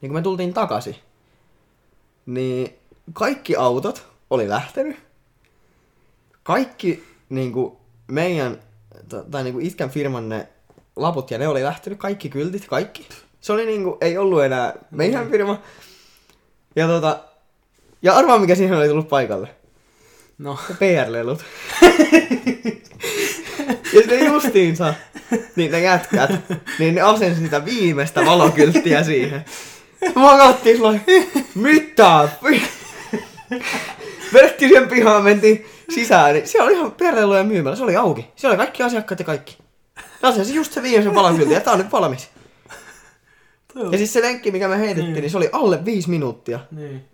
Niin kun me tultiin takaisin, niin kaikki autot oli lähtenyt. Kaikki niinku meidän, t- tai niinku itkän firman ne laput ja ne oli lähtenyt, kaikki kyltit, kaikki. Se oli niinku, ei ollut enää meidän firma. Ja tota, ja arvaa mikä siihen oli tullut paikalle. No. Ne PR-lelut. ja sitten justiinsa, niin ne jätkät, niin ne asensi sitä viimeistä valokylttiä siihen. Mä kattiin sillä mitä? Vedettiin sen pihaan, mentiin sisään, niin siellä oli ihan PR-leluja myymällä, se oli auki. Siellä oli kaikki asiakkaat ja kaikki. Ne asensi just se viimeisen valokyltin ja tää on nyt valmis. Ja siis se lenkki, mikä me heitettiin, Niin. niin se oli alle viisi minuuttia. Niin.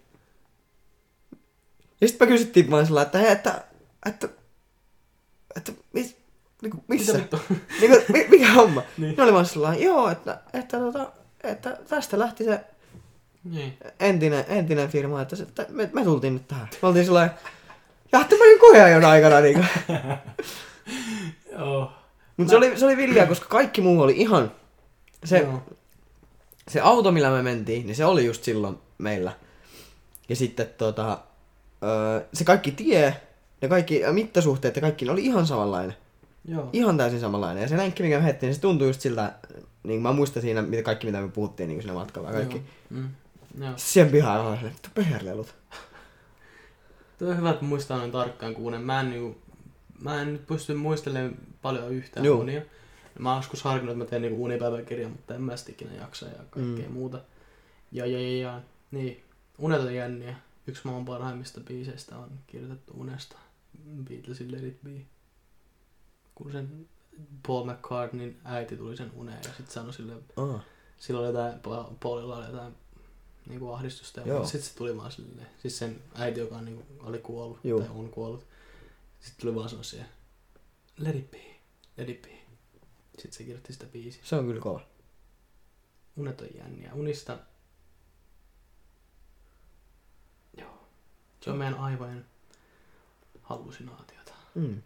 Ja sitten me kysyttiin vaan sillä, että hei, että, että, että mis, niinku, missä? Mitä niinku, mi, mikä homma? Niin. Ne oli vaan sillä joo, että, että, tota, että tästä lähti se Niin. entinen, entinen firma, että, se, että me, me, tultiin nyt tähän. Me oltiin sillä ja että mä koeajon aikana niinku. Joo. Mutta se oli, se oli villiä, koska kaikki muu oli ihan Se, Joo. se auto, millä me mentiin, niin se oli just silloin meillä. Ja sitten tota, öö, se kaikki tie, ja kaikki mittasuhteet ja kaikki, ne oli ihan samanlainen. Joo. Ihan täysin samanlainen. Ja se lenkki, mikä me hettiin, niin se tuntui just siltä, niin mä muistan siinä, mitä kaikki mitä me puhuttiin niin siinä matkalla kaikki. Joo. Mm. Joo. Sitten siihen pihaan silleen, vittu perlelut. Tuo on hyvä, että muistaa noin tarkkaan kuunen. Mä en, niinku, mä en nyt pysty muistelemaan paljon yhtään Joo. unia. Mä oon joskus harkinnut, että mä teen niinku unipäiväkirjan, mutta en mä sitä ikinä jaksa ja kaikkea Mm. muuta. Ja, ja, ja, ja, niin. Unet on jänniä. Yksi maailman parhaimmista biiseistä on kirjoitettu unesta. Beatlesin Let It Be. Kun sen Paul McCartneyn äiti tuli sen uneen ja sitten sanoi sille, Oh. silloin oli jotain, Pa- Paulilla oli jotain niinku ahdistusta. Joo. Ja sitten se tuli vaan silleen, siis sen äiti, joka on, niinku, oli kuollut Joo. tai on kuollut. Sitten tuli vaan sanoa siihen, let it be, let it be. Sitten se kirjoitti sitä biisiä. Se on kyllä kova. Unet on jänniä. Unista, joo. Se on meidän aivojen hallusinaatiota. Mm.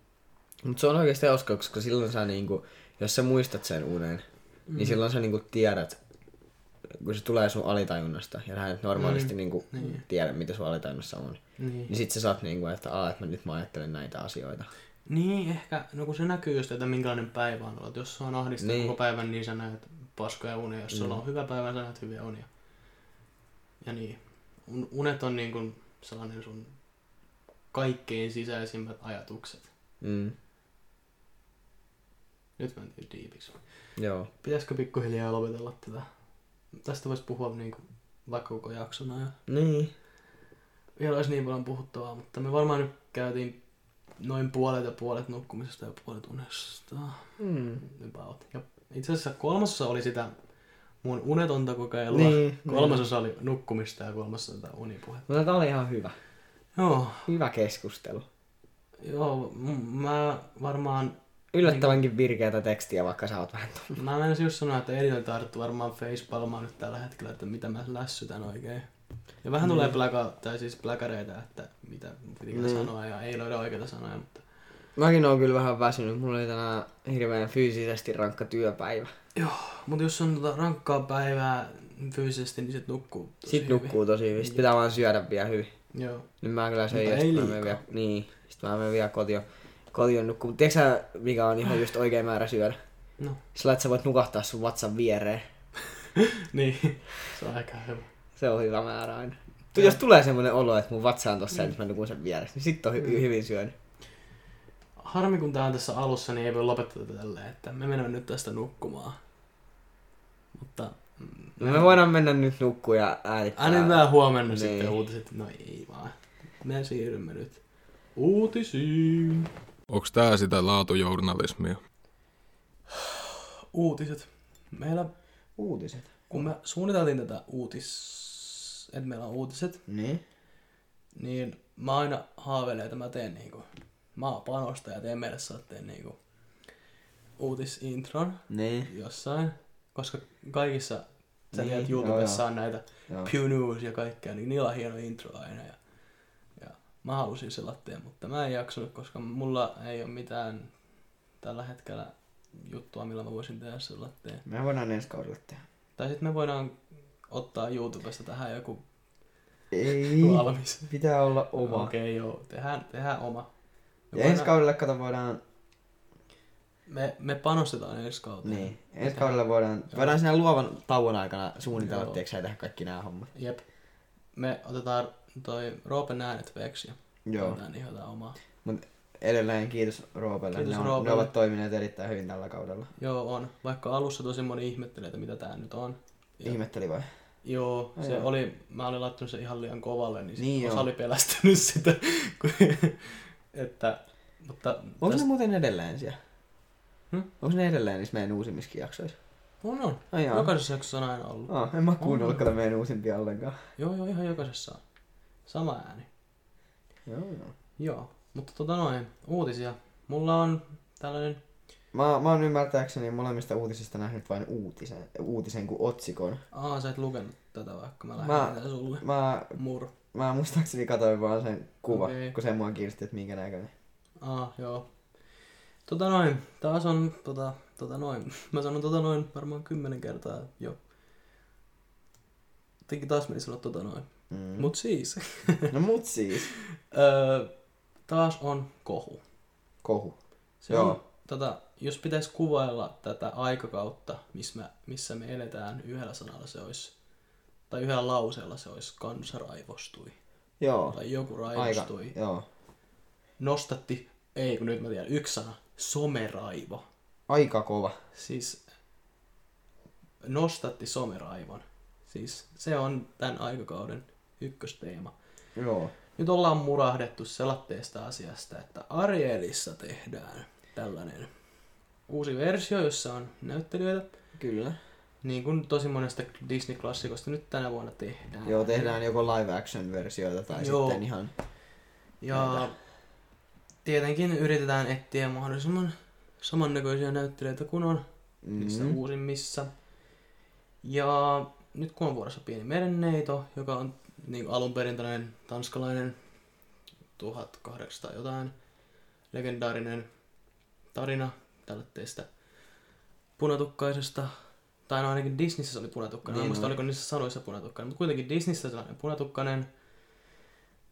Mutta se on oikeasti hauska, koska silloin sä niinku, jos sä muistat sen unen, mm. niin silloin sä niinku tiedät, kun se tulee sun alitajunnasta, ja sä et normaalisti Mm. niinku Niin. tiedä, mitä sun alitajunnassa on. Niin. Niin sit sä saat niinku, että, Aa, että mä nyt mä ajattelen näitä asioita. Niin, ehkä, no kun se näkyy just, että minkälainen päivä on ollut. Jos se on ahdistanut Niin. niin. koko päivän, niin sä näet paskoja unia. Jos sulla Mm. on hyvä päivä, sä näet hyviä unia. Ja niin, Un- unet on niin kuin sellainen sun kaikkein sisäisimmät ajatukset. Mm. Nyt mentiin diipiksi. Joo. Pitäisikö pikkuhiljaa lopetella tätä? Tästä voisi puhua niin kuin vaikka koko jaksona. Ja Niin. vielä olisi niin paljon puhuttavaa, mutta me varmaan nyt käytiin noin puolet ja puolet nukkumisesta ja puolet unesta. Mm. about. Ja itse asiassa kolmasosa oli sitä mun unetonta kokeilua. Niin, kolmasosa oli nukkumista ja kolmasosa tätä unipuhetta. Mutta tää oli ihan hyvä. Joo, Hyvä keskustelu. joo, m- mä varmaan, Yllättävänkin virkeätä tekstiä, vaikka sä oot vähän tullut. mä menisin just sanoa, että eniten tarttu varmaan facepalmaa nyt tällä hetkellä, että mitä mä lässytän oikein. Ja vähän tulee pläka, tai siis pläkäreitä, että mitä pitikään Niin. sanoa ja ei löydä oikeita sanoja, mutta Mäkin oon kyllä vähän väsynyt. Mulla oli tänään hirveän fyysisesti rankka työpäivä. Mutta jos on tota rankkaa päivää fyysisesti, niin sit nukkuu tosi Sitten hyvin. nukkuu tosi hyvin. Sitten pitää vaan syödä vielä hyvin. Joo. Nyt mä kyllä söin Mutta ja sit mä menen vielä, niin, sit mä menen vielä kotiin, kotiin nukkuu. Mut tiedätkö sä, mikä on ihan just oikea määrä syödä? No. Sillä että sä voit nukahtaa sun vatsan viereen. niin, se on aika hyvä. Se on hyvä määrä aina. Ja- Jos tulee semmonen olo, että mun vatsa on tossa ja nyt mä nukun sen vieressä, niin sit on hy- Mm. hyvin syönyt. Harmi kun tää on tässä alussa, niin ei voi lopettaa tätä tälleen, että me menemme nyt tästä nukkumaan. Mutta... No me voidaan mennä nyt nukkuun ja äänittää. Äänitetään huomenna Niin. sitten uutiset. No ei vaan. Me siirrymme nyt uutisiin. Onks tää sitä laatujournalismia? Uutiset. Meillä, Uutiset. kun me suunniteltiin tätä uutis... Että meillä on uutiset, Niin. niin mä aina haaveilen, että mä teen niinku... Mä oon panosta ja teen meille saatteen niinku uutisintron Niin. jossain. Koska kaikissa, sä Niin, tiedät, YouTubessa joo. on näitä Joo. Pew News ja kaikkea, niin niillä on hieno intro aina. Ja, ja mä halusin se latteen, mutta mä en jaksanut, koska mulla ei ole mitään tällä hetkellä juttua, millä mä voisin tehdä se latteen. Me voidaan ensi kaudella tehdä. Tai sitten me voidaan ottaa YouTubesta tähän joku Ei. valmis. Pitää olla oma. Okei, okay, joo, tehdään, tehdään oma. Me, Ja ensi kaudella kato voidaan... me, me panostetaan ensi kauteen. Niin. Ensi kaudella voidaan... Voidaan siinä luovan tauon aikana suunnitella, Joo. tiedätkö tehdä kaikki nämä hommat. Jep. Me otetaan toi Roopen äänet veksi ja Joo. tehdään ihan jotain omaa. Edelleen kiitos Roopelle. Kiitos ne, on, ne Roopelle. ovat toimineet erittäin hyvin tällä kaudella. Joo, on. Vaikka alussa tosi moni ihmetteli, että mitä tää nyt on. Ja, Ihmetteli vai? Joo, se joo. oli, mä olin laittanut sen ihan liian kovalle, niin, Niin niin osa joo. oli pelästynyt sitä. Että, mutta Onko tästä- ne muuten edelleen siellä? Hmm? Onko ne edelleen niissä meidän uusimmissakin jaksoissa? on, on. Ai jaa. Jokaisessa jaksossa on aina ollut. Ah, en mä kuunnellut kato meidän uusimpia ollenkaan. Joo, joo, ihan jokaisessa on. Sama ääni. Joo, joo. Joo, mutta tota noin, uutisia. Mulla on tällainen, Mä, mä oon ymmärtääkseni molemmista uutisista nähnyt vain uutisen, uutisen kuin otsikon. aa sä et lukenut tätä vaikka mä Mä- lähetän tän sulle. Mä, Mur. Mä muistaakseni katsoin vaan sen kuva, Okei. kun se mua kiinnosti, että minkä näköinen. Aa, joo. Tota noin, taas on tota, Tota noin. Mä sanon tota noin varmaan kymmenen kertaa jo. Jotenkin taas meni sanoa tota noin. Mm. Mut siis. No mut siis. öö, taas on kohu. Kohu. Se Joo. on, tota, jos pitäisi kuvailla tätä aikakautta, missä me, missä me eletään yhdellä sanalla, se olisi, tai yhdellä lauseella se olisi kansa raivostui. Joo. Tai joku Aika. raivostui. Joo. Nostatti, ei kun nyt mä tiedän, yksi sana, someraivo. Aika kova. Siis nostatti someraivon. Siis se on tämän aikakauden ykkösteema. Joo. Nyt ollaan murahdettu selatteesta asiasta, että Arielissa tehdään tällainen uusi versio, jossa on näyttelijöitä. Kyllä. Niin kuin tosi monesta Disney-klassikosta nyt tänä vuonna tehdään. Joo, tehdään joko live action versioita tai Joo. sitten ihan... Ja tietenkin yritetään etsiä mahdollisimman samannäköisiä näyttelijöitä kuin on niissä Mm. uusimmissa. Ja nyt kun on vuorossa pieni merenneito, joka on niin alun perin tällainen tanskalainen 1800 jotain legendaarinen tarina tällaisesta punatukkaisesta, tai no ainakin Disneyssä se oli punatukkainen, niin, en muista oli. oliko niissä sanoissa punatukkainen, mutta kuitenkin Disneyssä sellainen punatukkainen,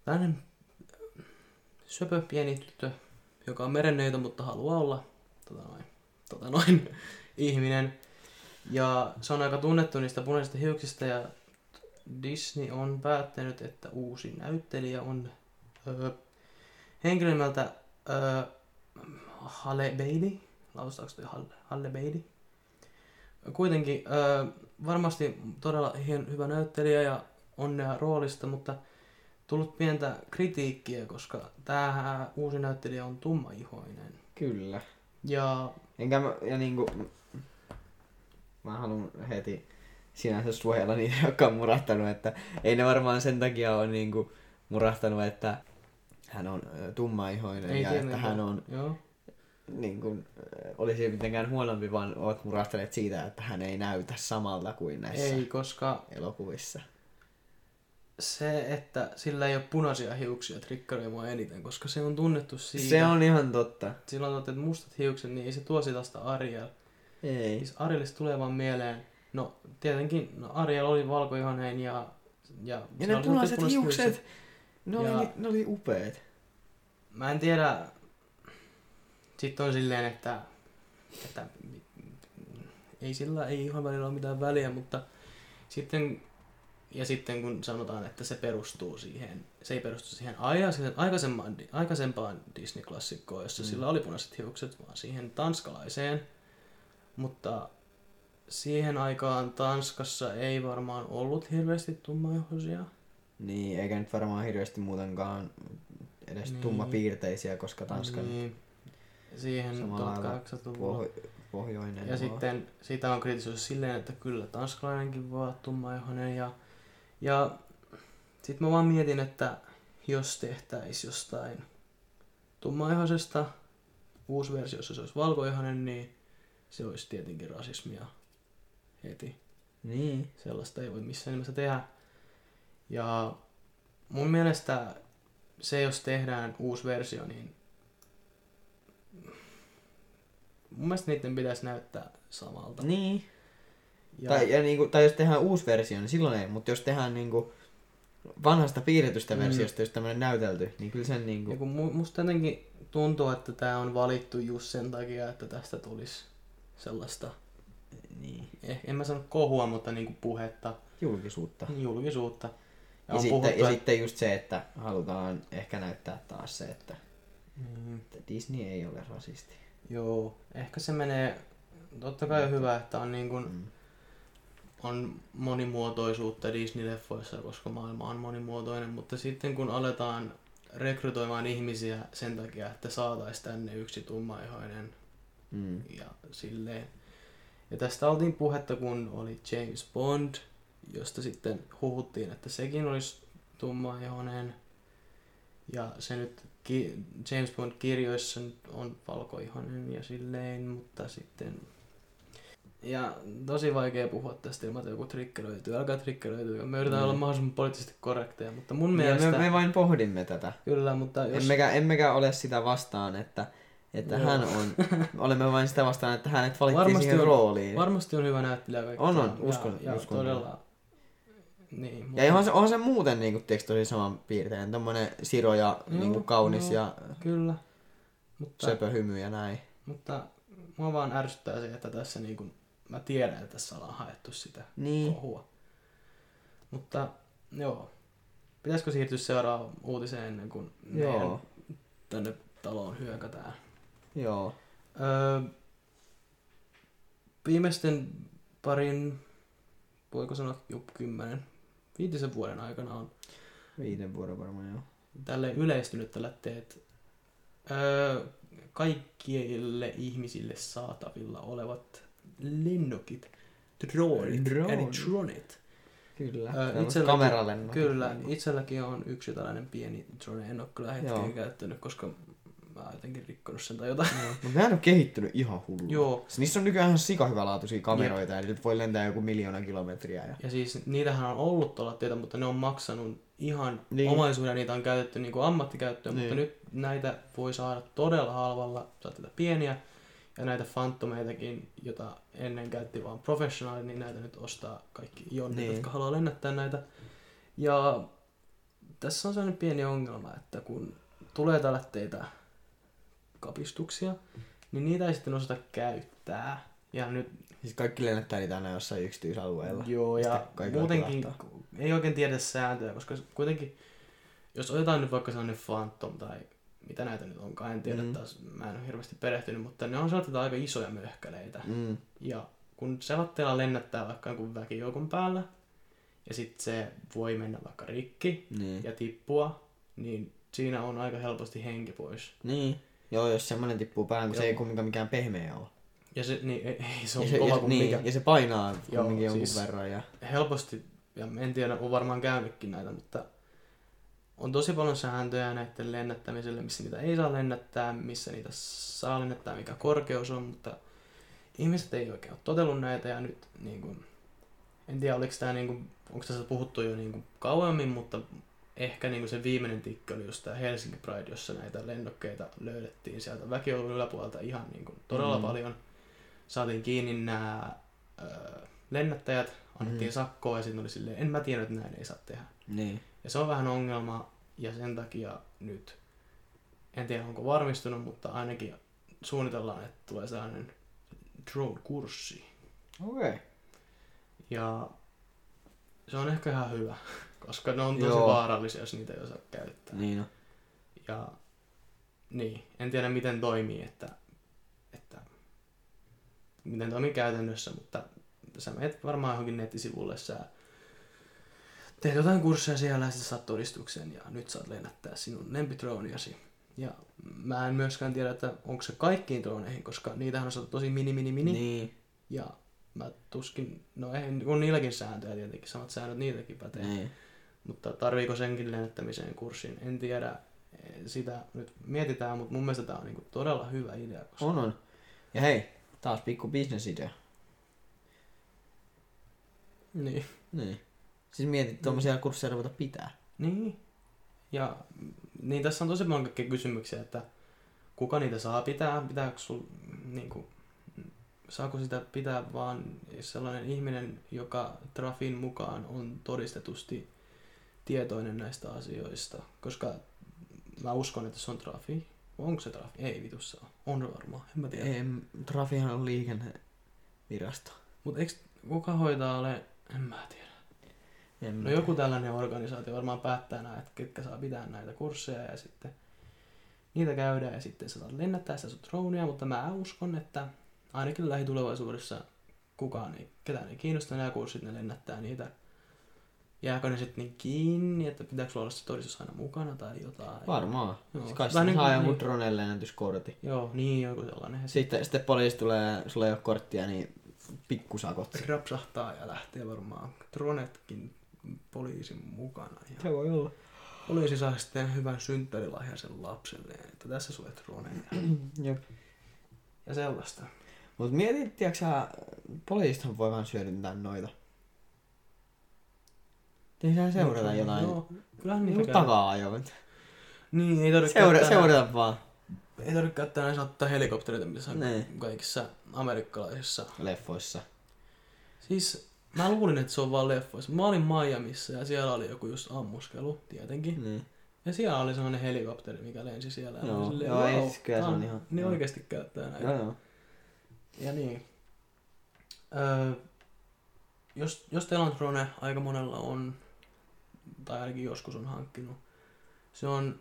tällainen söpö pieni tyttö, joka on merenneito, mutta haluaa olla tota noin, tota noin, ihminen. Ja se on aika tunnettu niistä punaisista hiuksista ja Disney on päättänyt, että uusi näyttelijä on öö, henkilö nimeltä öö, Halle Bailey. Lausutaanko toi Halle, Halle Bailey? Kuitenkin öö, varmasti todella hien, hyvä näyttelijä ja onnea roolista, mutta tullut pientä kritiikkiä, koska tämä uusi näyttelijä on tummaihoinen. Kyllä. Ja Enkä mä, ja niinku... Mä haluan heti sinänsä suojella niitä, jotka on murahtanut, että ei ne varmaan sen takia ole niinku murahtanut, että hän on tummaihoinen ei ja että hän on Joo. Niin kuin, olisi mitenkään huonompi, vaan oot murahtaneet siitä, että hän ei näytä samalta kuin näissä Ei, koska elokuvissa. se, että sillä ei ole punaisia hiuksia, trikkaroi mua eniten, koska se on tunnettu siitä. Se on ihan totta. Sillä on että mustat hiukset, niin ei se tuo sitä sitä Ariel. Ei. Siis Arielista tulee vaan mieleen, no tietenkin, no Ariel oli valkoihoinen ja... Ja, Ja ne punaiset punaiset hiukset, ne oli, Ja- ne oli upeet. Mä en tiedä, sitten on silleen, että, että ei sillä ei ihan välillä ole mitään väliä, mutta sitten, ja sitten kun sanotaan, että se perustuu siihen, se ei perustu siihen aikaisempaan, aikaisempaan, Disney-klassikkoon, jossa mm. sillä oli punaiset hiukset, vaan siihen tanskalaiseen, mutta siihen aikaan Tanskassa ei varmaan ollut hirveästi tummaihoisia. Niin, eikä nyt varmaan hirveästi muutenkaan edes Niin. tummapiirteisiä, koska Tanskan Niin, siihen Samalla lailla 1800-luvulla. poh- pohjoinen Ja on. sitten sitä on kritisoitu silleen, että kyllä tanskalainenkin voi olla tummaihoinen. Ja, ja sitten mä vaan mietin, että jos tehtäis jostain tummaihoisesta uusi versio, jossa se olisi valkoihoinen, niin se olisi tietenkin rasismia heti. Niin. Sellaista ei voi missään nimessä tehdä. Ja mun mielestä se, jos tehdään uusi versio, niin mun mielestä niiden pitäisi näyttää samalta. Niin. Ja, Tai, ja niinku, tai jos tehdään uusi versio, niin silloin ei. Mutta jos tehdään niinku vanhasta piirretystä Mm. versiosta, jos tämmönen näytelty, niin kyllä sen niinku... ja kun mu- musta jotenkin tuntuu, että tämä on valittu just sen takia, että tästä tulisi sellaista, Niin. eh, en mä sano kohua, mutta niinku puhetta, Julkisuutta. julkisuutta. Ja, on sitten, puhuttu, ja että- sitten just se, että halutaan ehkä näyttää taas se, että, Mm. Disney ei ole rasisti. Joo, ehkä se menee, totta kai on hyvä, että on, niin kun, Mm. on monimuotoisuutta Disney-leffoissa, koska maailma on monimuotoinen, mutta sitten kun aletaan rekrytoimaan ihmisiä sen takia, että saataisiin tänne yksi tummaihoinen Mm. ja silleen. Ja tästä oltiin puhetta, kun oli James Bond, josta sitten huhuttiin, että sekin olisi tummaihoinen. Ja se nyt ki- James Bond-kirjoissa nyt on valkoihoinen ja silleen, mutta sitten... Ja tosi vaikea puhua tästä ilman, että joku triggeröityy. Älkää triggeröityy. Me yritetään Mm. olla mahdollisimman poliittisesti korrekteja, mutta mun Ja mielestä... me, me vain pohdimme tätä. Kyllä, mutta jos... Emmekä, emmekä ole sitä vastaan, että, Että Joo. hän on, olemme vain sitä vastaan, että hänet valittiin Varmasti siihen on- rooliin. Varmasti on hyvä näyttelijä. On, on, ja, uskon- ja, uskon todella. Niin, mutta, Ja onhan se, onhan se muuten niinku, tiiäks, tosi saman piirtein. Tommonen siro ja Joo, niinku, kaunis joo. ja Kyllä. Mutta, söpö hymy ja näin. mutta mua vaan ärsyttää se, että tässä niinku, mä tiedän, että tässä ollaan haettu sitä Niin. kohua. Mutta joo. Pitäisikö siirtyä seuraavaan uutiseen ennen kuin Joo. tänne taloon hyökätään? Joo. Öö, viimeisten parin, voiko sanoa joku kymmenen, viitisen vuoden aikana on Viiden vuoden varmaan joo. tälle yleistynyt tällä teet öö, kaikille ihmisille saatavilla olevat lennokit, dronit, Dronit. eli dronit. Kyllä. Öö, itselläkin-. Kyllä, itselläkin on yksi tällainen pieni drone, en ole kyllä hetkeen Joo. käyttänyt, koska mä jotenkin rikkonut sen tai jotain. Mutta nehän on kehittynyt ihan hullu. Joo. Siis niissä on nykyään ihan sikahyvälaatuisia kameroita ja niitä voi lentää joku miljoona kilometriä. Ja... Ja siis niitähän on ollut tuolla teitä, mutta ne on maksanut ihan Niin. omaisuuden, niitä on käytetty niin kuin ammattikäyttöön, Niin. mutta nyt näitä voi saada todella halvalla, saat tätä pieniä, ja näitä Phantomeitakin, jota ennen käytti vain professionaalit, niin näitä nyt ostaa kaikki jonnit, Niin. jotka haluaa lennättää näitä. Ja tässä on sellainen pieni ongelma, että kun tulee tällaisia kapistuksia, niin niitä ei sitten osata käyttää. Ja nyt Siis kaikki lennättää niitä aina jossain yksityisalueella. Joo, ja muutenkin kilahtaa. ei oikein tiedä sääntöjä, koska kuitenkin, jos otetaan nyt vaikka sellainen Phantom tai mitä näitä nyt onkaan, en tiedä Mm. taas, mä en ole hirveästi perehtynyt, mutta ne on sellaisia aika isoja möhkäleitä. Mm. Ja kun selatteella lennättää vaikka jonkun väkijoukon päällä, ja sitten se voi mennä vaikka rikki Niin. ja tippua, niin siinä on aika helposti henki pois. Niin. Joo, jos semmonen tippuu päähän, kun se Joo. ei kumminkaan mikään pehmeä ole. Ja se, niin, ei, ei, se on ja se, kova ja, niin, mikä. ja se painaa Joo, jonkun siis- verran. Ja... helposti, ja en tiedä, on varmaan käynytkin näitä, mutta on tosi paljon sääntöjä näiden lennättämiselle, missä niitä ei saa lennättää, missä niitä saa lennättää, mikä korkeus on, mutta ihmiset ei oikein ole totellut näitä ja nyt niin kuin, en tiedä oliko tämä niin kuin, onko tässä puhuttu jo niin kuin kauemmin, mutta ehkä niin kuin se viimeinen tikki oli just tämä Helsinki Pride, jossa näitä lennokkeita löydettiin sieltä väkijoulun yläpuolelta ihan niin kuin todella Mm. paljon. Saatiin kiinni nämä ö, lennättäjät, annettiin mm. sakkoa ja sitten oli silleen, en mä tiedä, että näin ei saa tehdä. Niin. Ja se on vähän ongelma ja sen takia nyt, en tiedä onko varmistunut, mutta ainakin suunnitellaan, että tulee sellainen drone-kurssi. Okei. Okay. Ja se on ehkä ihan hyvä, koska ne on tosi Joo. Vaarallisia, jos niitä ei osaa käyttää. Niin no. Ja niin, en tiedä miten toimii, että, että miten toimii käytännössä, mutta sä menet varmaan johonkin nettisivulle, sä teet jotain kursseja siellä ja sitten saat todistuksen ja nyt saat lennättää sinun lempidroniasi. Ja mä en myöskään tiedä, että onko se kaikkiin droneihin, koska niitähän on saatu tosi mini mini mini. Niin. Ja mä tuskin, no ei, on niilläkin sääntöjä tietenkin, samat säännöt niitäkin pätee. Niin. Mutta tarviiko senkin lennättämiseen kurssin, en tiedä. Sitä nyt mietitään, mutta mun mielestä tämä on niinku todella hyvä idea. Koska... On on. Ja hei, taas pikku bisnesidea. Niin. Niin. Siis mietit tuommoisia kursseja ruveta pitää. niin. Ja niin tässä on tosi paljon kaikkia kysymyksiä, että kuka niitä saa pitää, pitääkö sul, niinku, saako sitä pitää vaan sellainen ihminen, joka Trafin mukaan on todistetusti tietoinen näistä asioista, koska mä uskon, että se on Trafi. Onko se Trafi? Ei vitussa. On varmaan, en mä tiedä. Ei, Trafihan on liikennevirasto. Mutta eikö kuka hoitaa ole, en mä tiedä. En No joku tällainen organisaatio varmaan päättää näitä, että ketkä saa pitää näitä kursseja ja sitten niitä käydään ja sitten sä saat lennättää sitä sun dronea, mutta mä uskon, että ainakin lähitulevaisuudessa kukaan ei, ketään ei kiinnosta nämä kurssit, ne lennättää niitä. Jääkö ne sitten niin kiinni, että pitääkö sulla olla se todistus aina mukana tai jotain? Varmaan. Joo. Siis kai Vähän sitä niin saa jonkun niin. dronen lennätyskortti. Joo, niin joku sellainen. Sitten, sitten poliisi tulee, sulla ei ole korttia, niin pikkusakot. sitten rapsahtaa ja lähtee varmaan dronetkin poliisin mukana. Ja Se voi olla. Poliisi saa sitten hyvän synttärilahjan sen lapselle, että tässä sulle drone ja, Jep. ja sellaista. Mut mietit, tiiäks sä, poliisithan voi vaan syödyntää noita. Tehdään seurata No, jotain. Joo, kyllähän niitä Niin käy. takaa ajoin. Niin, ei tarvitse Seura, käyttää- seurata vaan. ei tarvitse käyttää näissä ottaa helikoptereita, missä on Niin. kaikissa amerikkalaisissa. Leffoissa. Siis mä luulin, että se on vaan leffoissa. Mä olin Miamiissa ja siellä oli joku just ammuskelu, tietenkin. Niin. Ja siellä oli sellainen helikopteri, mikä lensi siellä. Ja Joo, silleen, joo, ei, wow, siis kyllä se on ihan- Ne joo. oikeasti käyttää näitä. Joo, joo. Ja niin. Öö, jos, jos teillä on drone, aika monella on, tai ainakin joskus on hankkinut, se on,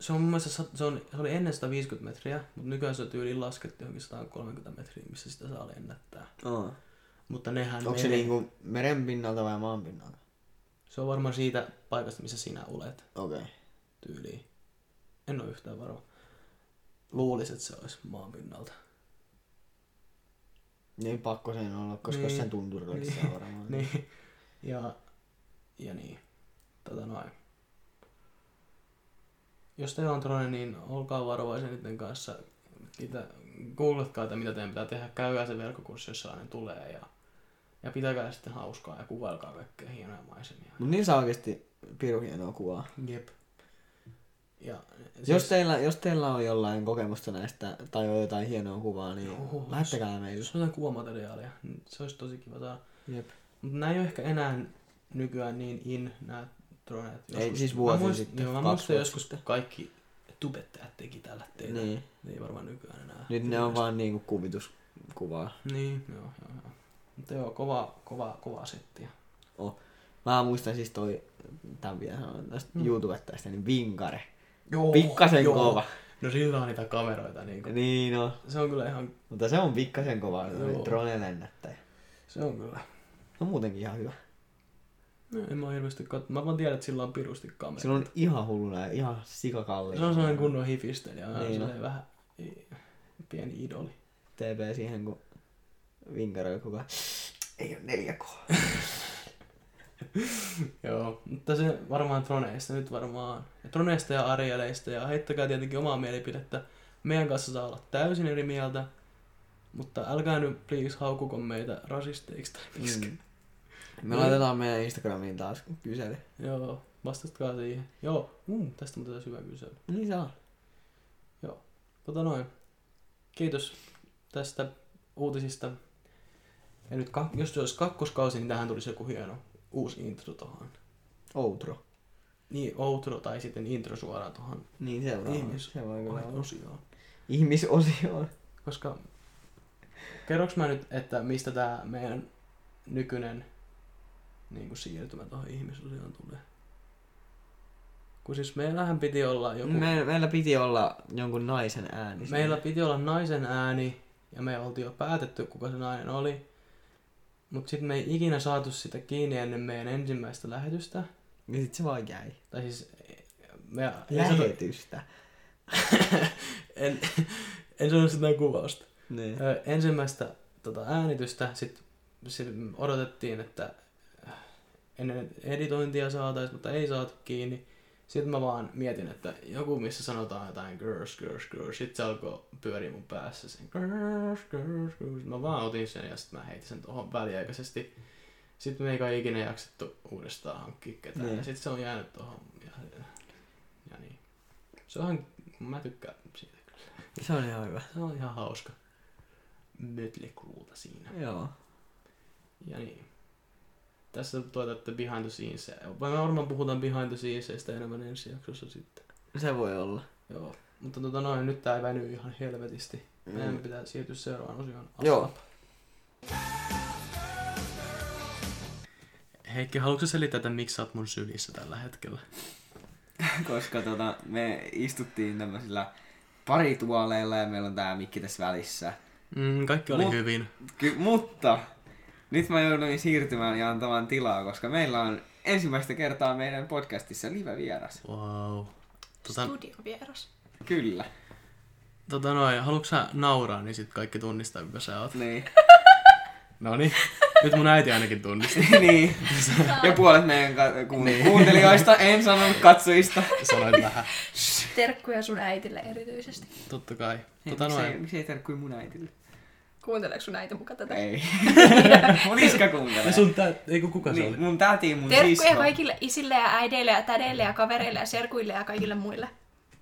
se on mun mielestä, se, on, se oli ennen 150 metriä, mutta nykyään se on tyyliin laskettu johonkin 130 metriä, missä sitä saa lennättää. Oh. Mutta nehän Onko se niinku meren pinnalta vai maan pinnalta? se on varmaan siitä paikasta, missä sinä olet Okei. Okay. tyyliin. En ole yhtään varma. Luulisin, että se olisi maan pinnalta. Niin pakko sen olla, koska Niin. sen tunturissa Niin. varmaan. Niin. Ja, ja niin. Tota noin. Jos teillä on drone, niin olkaa varovaisia niiden kanssa. Mitä, googlatkaa, että mitä teidän pitää tehdä. Käykää se verkkokurssi, jos sellainen tulee. Ja, ja pitäkää sitten hauskaa ja kuvailkaa kaikkea hienoja maisemia. Mut niin saa oikeesti piru hienoa kuvaa. Jep. Ja, siis, Jos teillä, jos teillä on jollain kokemusta näistä tai on jotain hienoa kuvaa, niin Joo, lähettäkää meille. jos on jotain kuvamateriaalia, niin se olisi tosi kiva saada. Jep. Mutta nämä ei ole ehkä enää nykyään niin in, nämä droneet. Ei, siis mä vuosi muist- sitten, Joo, mä muistan joskus sitten. kaikki tubettajat teki tällä teillä. Niin. Ne ei varmaan nykyään enää. Nyt ne on vaan niinku kuvituskuvaa. Niin, joo, joo, joo. Mutta joo, kova, kova, kova settiä. Mä muistan siis toi, tämän vielä sanon tästä Mm. YouTubettajasta, niin Vinkare. Joo, Pikkasen joo. kova. No sillä on niitä kameroita niin kuin. Niin no, Se on kyllä ihan, mutta se on pikkasen kova, se drone lennättäjä. se on kyllä. Se on muutenkin ihan hyvä. No, en mä hirveästi kat... Mä vaan tiedän, että sillä on pirusti kamera. Sillä on ihan hulluna ja ihan sikakalli. Se on sellainen kunnon hifistelijä. Ja Niin niin on. vähän i- pieni idoli. TP siihen, kun Vinkare koko ajan. Ei ole 4K. Joo, mutta se varmaan droneista nyt varmaan. Ja droneista ja Arieleista ja heittäkää tietenkin omaa mielipidettä. Meidän kanssa saa olla täysin eri mieltä. Mutta älkää nyt please haukuko meitä rasisteiksi tai miksi. Mm. Me laitetaan meidän Instagramiin taas kysely. Joo, vastatkaa siihen. Joo, mm, tästä on hyvä kysely. Niin saa. Tota noin. Kiitos tästä uutisista. Ja nyt kak- jos se olisi kakkoskausi, niin tähän tulisi joku hieno uusi intro tohon. Outro. Niin, outro tai sitten intro suoraan tohon Niin seuraava. ihmis Se voi kyllä osioon. Ihmisosioon. Koska kerroks mä nyt, että mistä tää meidän nykyinen niin kuin siirtymä tuohon ihmisosioon tulee? Kun siis meillähän piti olla joku... Me, meillä piti olla jonkun naisen ääni. siinä. Meillä piti olla naisen ääni ja me oltiin jo päätetty, kuka se nainen oli. Mutta sitten me ei ikinä saatu sitä kiinni ennen meidän ensimmäistä lähetystä. Ja sit se vaan jäi. Tai siis me Lähetystä. en, en sano sitä kuvausta. Niin. Ö, ensimmäistä tota, äänitystä sitten sit odotettiin, että ennen editointia saataisiin, mutta ei saatu kiinni. Sitten mä vaan mietin, että joku missä sanotaan jotain girls, girls, girls. Sitten se alkoi pyöriä mun päässä sen girls, girls, girls. Mä vaan otin sen ja sitten mä heitin sen tuohon väliaikaisesti. Sitten me ei kai ikinä jaksettu uudestaan hankkia ketään. Niin. Ja sitten se on jäänyt tuohon. Ja, ja niin. Se on, mä tykkään siitä kyllä. Se on ihan hyvä. Se on ihan hauska. Mötley Crewta siinä. Joo. Ja niin. Tässä toivotatte behind the scenes. Vai me varmaan puhutaan behind the scenesista enemmän ensi jaksossa sitten. Se voi olla. Joo. Mutta tota noin, nyt tää ei veny ihan helvetisti. Meidän Mm. pitää siirtyä seuraavaan osioon. Joo. Heikki, haluatko selittää, että miksi sä oot mun sylissä tällä hetkellä? Koska tota, me istuttiin tämmöisillä parituoleilla ja meillä on tää mikki tässä välissä. Mm, kaikki oli Mut- hyvin. Ky- mutta nyt mä jouduin siirtymään ja antamaan tilaa, koska meillä on ensimmäistä kertaa meidän podcastissa live-vieras. Wow. Tota, Studiovieras. Kyllä. tota noin, haluatko sä nauraa, niin sit kaikki tunnistaa, kuka sä oot. Niin. Noniin. Nyt mun äiti ainakin tunnisti. niin. Ja puolet meidän ka- kuun- kuuntelijoista, en sanonut katsojista. Sanoit vähän. Terkkuja sun äitille erityisesti. Totta kai. Tota miksei, noin. miksei terkkui mun äitille? Kuunteleeko sun äiti muka tätä? Ei. mun iska kuuntelee. Ja sun tää, eikö kuka se niin, oli? mun täti, mun Terkkuja sisko. kaikille isille ja äideille ja tädeille ja kavereille ja serkuille ja kaikille muille.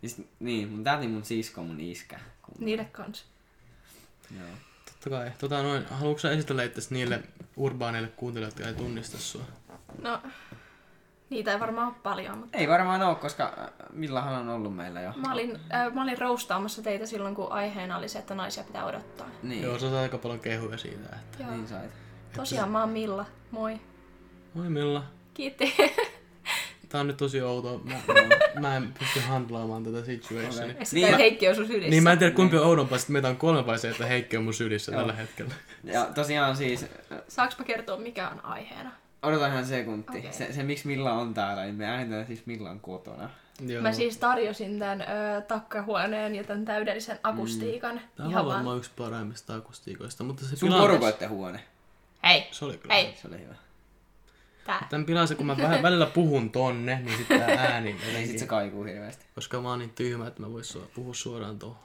Sit, niin, mun täältä mun sisko mun iskä. kuuntelee. Niille kans. Joo. Totta kai. Tota noin, haluatko sä esitellä itse niille urbaaneille kuuntelijoille, jotka ei tunnista sua? No, niitä ei varmaan ole paljon, mutta Ei varmaan oo, koska äh, Millahan on ollut meillä jo. mä olin, äh, mä olin roustaamassa teitä silloin, kun aiheena oli se, että naisia pitää odottaa. Niin, Joo, sä aika paljon kehuja siitä. Että... Joo. niin sait. Tosiaan mä oon Milla. Moi. Moi Milla. Kiitti. Tää on nyt tosi outoa. Mä, mä en pysty handlaamaan tätä situationia. Sitä Niin, niin, mä- Heikki on sun sylissä. Niin mä en tiedä kumpi on oudompaa, että meitä on kolme vai se, että Heikki on mun sylissä Joo. tällä hetkellä. Ja tosiaan siis, Saanko mä kertoa, mikä on aiheena? Odotan ihan sekunti. Okei. Se, se, miksi Milla on täällä, niin me äänitään siis Millan kotona. Joo. Mä siis tarjosin tämän ö, takkahuoneen ja tämän täydellisen akustiikan. Tää on Ihan varmaan vaan. yksi parhaimmista akustiikoista, mutta se Sun porukoitten huone. Hei, Se oli kyllä. hei, Se oli hyvä. tää. Tän pilaa se, kun mä vähän välillä puhun tonne, niin sitten tää ääni Niin sit jotenkin. se kaikuu hirveästi. Koska mä oon niin tyhmä, että mä vois su- puhua suoraan tuohon.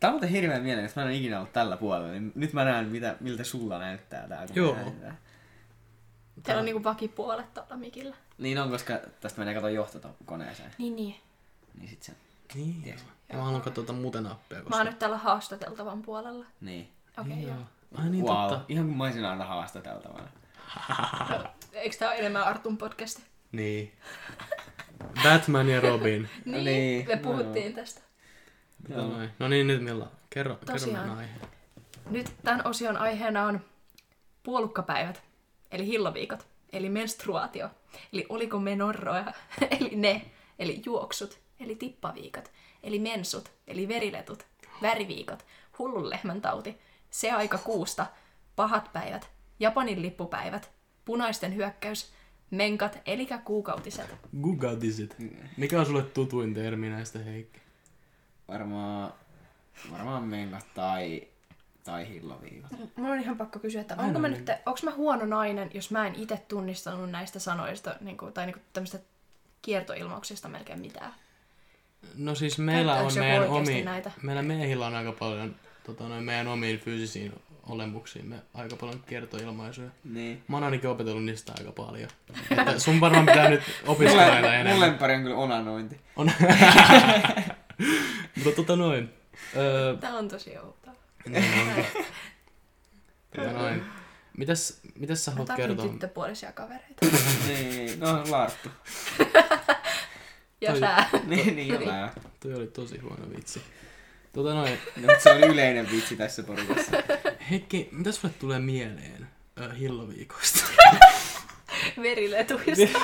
Tää on muuten hirveän mielenkiintoista, mä en ole ikinä ollut tällä puolella, niin nyt mä näen, mitä, miltä sulla näyttää tää. Joo. äänitään. Teillä on niinku vakipuolet tuolla mikillä. Niin on, koska tästä menee kato johtokoneeseen. Niin, niin. Niin sit se, Niin. Tiedätkö? Ja mä haluan katsoa tota muuten appia, Mä koska... oon nyt täällä haastateltavan puolella. niin. Okei, okay, joo. Ai niin wow. totta. Ihan kuin mä olisin aina haastateltavana. Eikö tää ole enemmän Artun podcasti? Niin. Batman ja Robin. Niin, niin, me no puhuttiin tästä. Tota noin. No niin, nyt Milla. Kerro, kerro meidän aihe. Nyt tämän osion aiheena on puolukkapäivät, eli hilloviikot, eli menstruaatio, eli oliko menorroja, eli ne, eli juoksut, eli tippaviikot, eli mensut, eli veriletut, väriviikot, hullun lehmän tauti, se aika kuusta, pahat päivät, Japanin lippupäivät, punaisten hyökkäys, menkat, eli kuukautiset. Gugautisit. Mikä on sulle tutuin termi näistä Heikki? Varmaan, varmaan menkat tai, tai hilloviikot. Mulla on ihan pakko kysyä, että onko mä nyt, onko mä huono nainen, jos mä en itse tunnistanut näistä sanoista niin kuin, tai niin kuin tämmöistä kiertoilmauksista melkein mitään. No siis meillä on meidän omi, näitä? meillä miehillä on aika paljon tota, noin meidän omiin fyysisiin olemuksiin me aika paljon kertoilmaisuja. Niin. Mä oon ainakin opetellut niistä aika paljon. Että sun varmaan pitää nyt opiskella Mulle, mun enemmän. lemppari on kyllä onanointi. On. Mutta tota noin. Öö, Tää on tosi outoa. Niin onkin. Tota noin. Mitäs, mitäs sä Mä haluat tarvitsen kertoa? tyttöpuolisia kavereita. niin, no Larttu. Ja Toi- sä. niin, niin jollain. Toi oli tosi huono vitsi. Tota noin. No, se on yleinen vitsi tässä porukassa. Heikki, mitä sulle tulee mieleen ö, hilloviikosta? Veriletuista.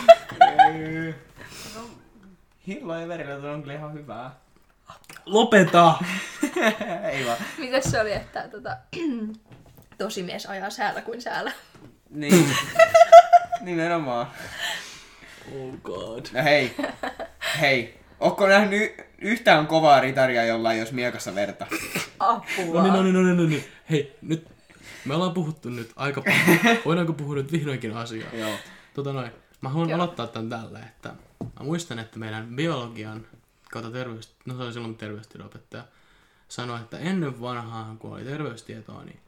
Hillo ja verillä on kyllä ihan hyvää. Lopeta! Ei vaan. Mites se oli, että tota, tosimies ajaa säällä kuin säällä? Niin. Nimenomaan. Oh god. No hei. Hei. Ootko nähnyt yhtään kovaa ritaria, jolla ei olisi miekassa verta? Apua. No niin, no niin, no niin, no niin. Hei, nyt me ollaan puhuttu nyt aika paljon. Voidaanko puhua nyt vihdoinkin asiaa? Joo. Tota noin. Mä haluan Joo. aloittaa tän tällä, että mä muistan, että meidän biologian kautta terveys, no se oli silloin terveystiedopettaja, sanoi, että ennen vanhaan, kun oli terveystietoa, niin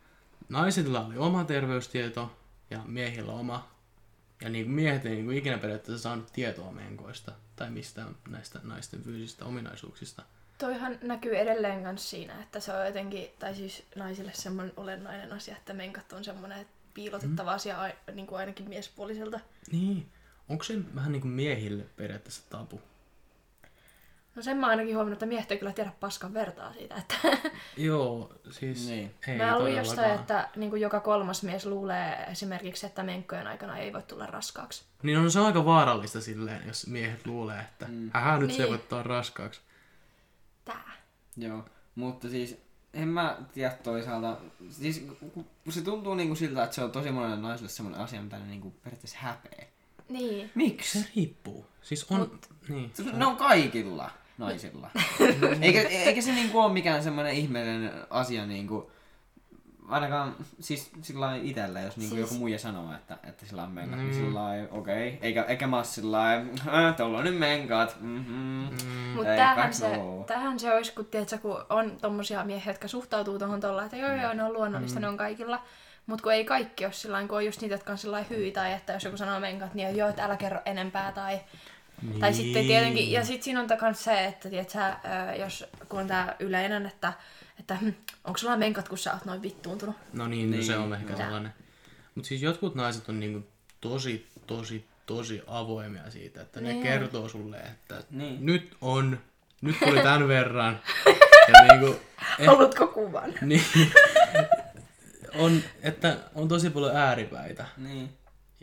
naisilla oli oma terveystieto ja miehillä oma. Ja niin kuin miehet ei niin kuin ikinä periaatteessa saanut tietoa menkoista tai mistään näistä naisten fyysisistä ominaisuuksista. Toihan näkyy edelleen kans siinä, että se on jotenkin, tai siis naisille semmoinen olennainen asia, että menkat on semmoinen piilotettava asia ai, niin kuin ainakin miespuoliselta. Niin. Onko se vähän niin kuin miehille periaatteessa tabu? No sen mä oon ainakin huomannut, että miehet ei kyllä tiedä paskan vertaa siitä, että Joo, siis Niin. ei mä luin jostain, että niin kuin joka kolmas mies luulee esimerkiksi, että menkkojen aikana ei voi tulla raskaaksi. Niin on se on aika vaarallista silleen, jos miehet luulee, että mm. ähä nyt niin. se voi ottaa raskaaksi. Tää. Joo. Mutta siis en mä tiedä toisaalta. Siis kun se tuntuu niinku siltä, että se on tosi monelle naiselle semmoinen asia, mitä ne niinku periaatteessa häpeä. Niin. Miksi? Se riippuu. Siis on... Mut, niin. Se, ne on kaikilla naisilla. eikä, eikä se niinku ole mikään semmoinen ihmeellinen asia niinku, ainakaan siis sillä lailla itellä, jos niinku Siis- joku muija sanoo, että, että sillä on menkat, Mm. niin sillä lailla, okei. Okay. Eikä, eikä mä sillä lailla, äh, tuolla on nyt menkat. Mm-hmm. Mm, Mutta facts se, no. tämähän se olisi, kun, tiedätkö, kun on tommosia miehiä, jotka suhtautuu tuohon tuolla, että joo joo, ne on luonnollista, mm. ne on kaikilla. Mutta kun ei kaikki ole sillä kun on just niitä, jotka on sillä hyi, tai että jos joku sanoo menkat, niin joo, että älä kerro enempää, tai Niin. Tai sitten tietenkin, ja sitten siinä on myös se, että tiedät, sä, ö, jos kun on tää yleinen, että, että hm, onko sulla menkat, kun sä oot noin vittuuntunut. No niin, niin se Niin, on ehkä joo. sellainen. Mutta siis jotkut naiset on niinku tosi, tosi, tosi avoimia siitä, että ne Niin. kertoo sulle, että Niin. nyt on, nyt tuli tämän verran. Ja niinku, eh, Haluatko kuvan? niin, on, että on tosi paljon ääripäitä. Niin.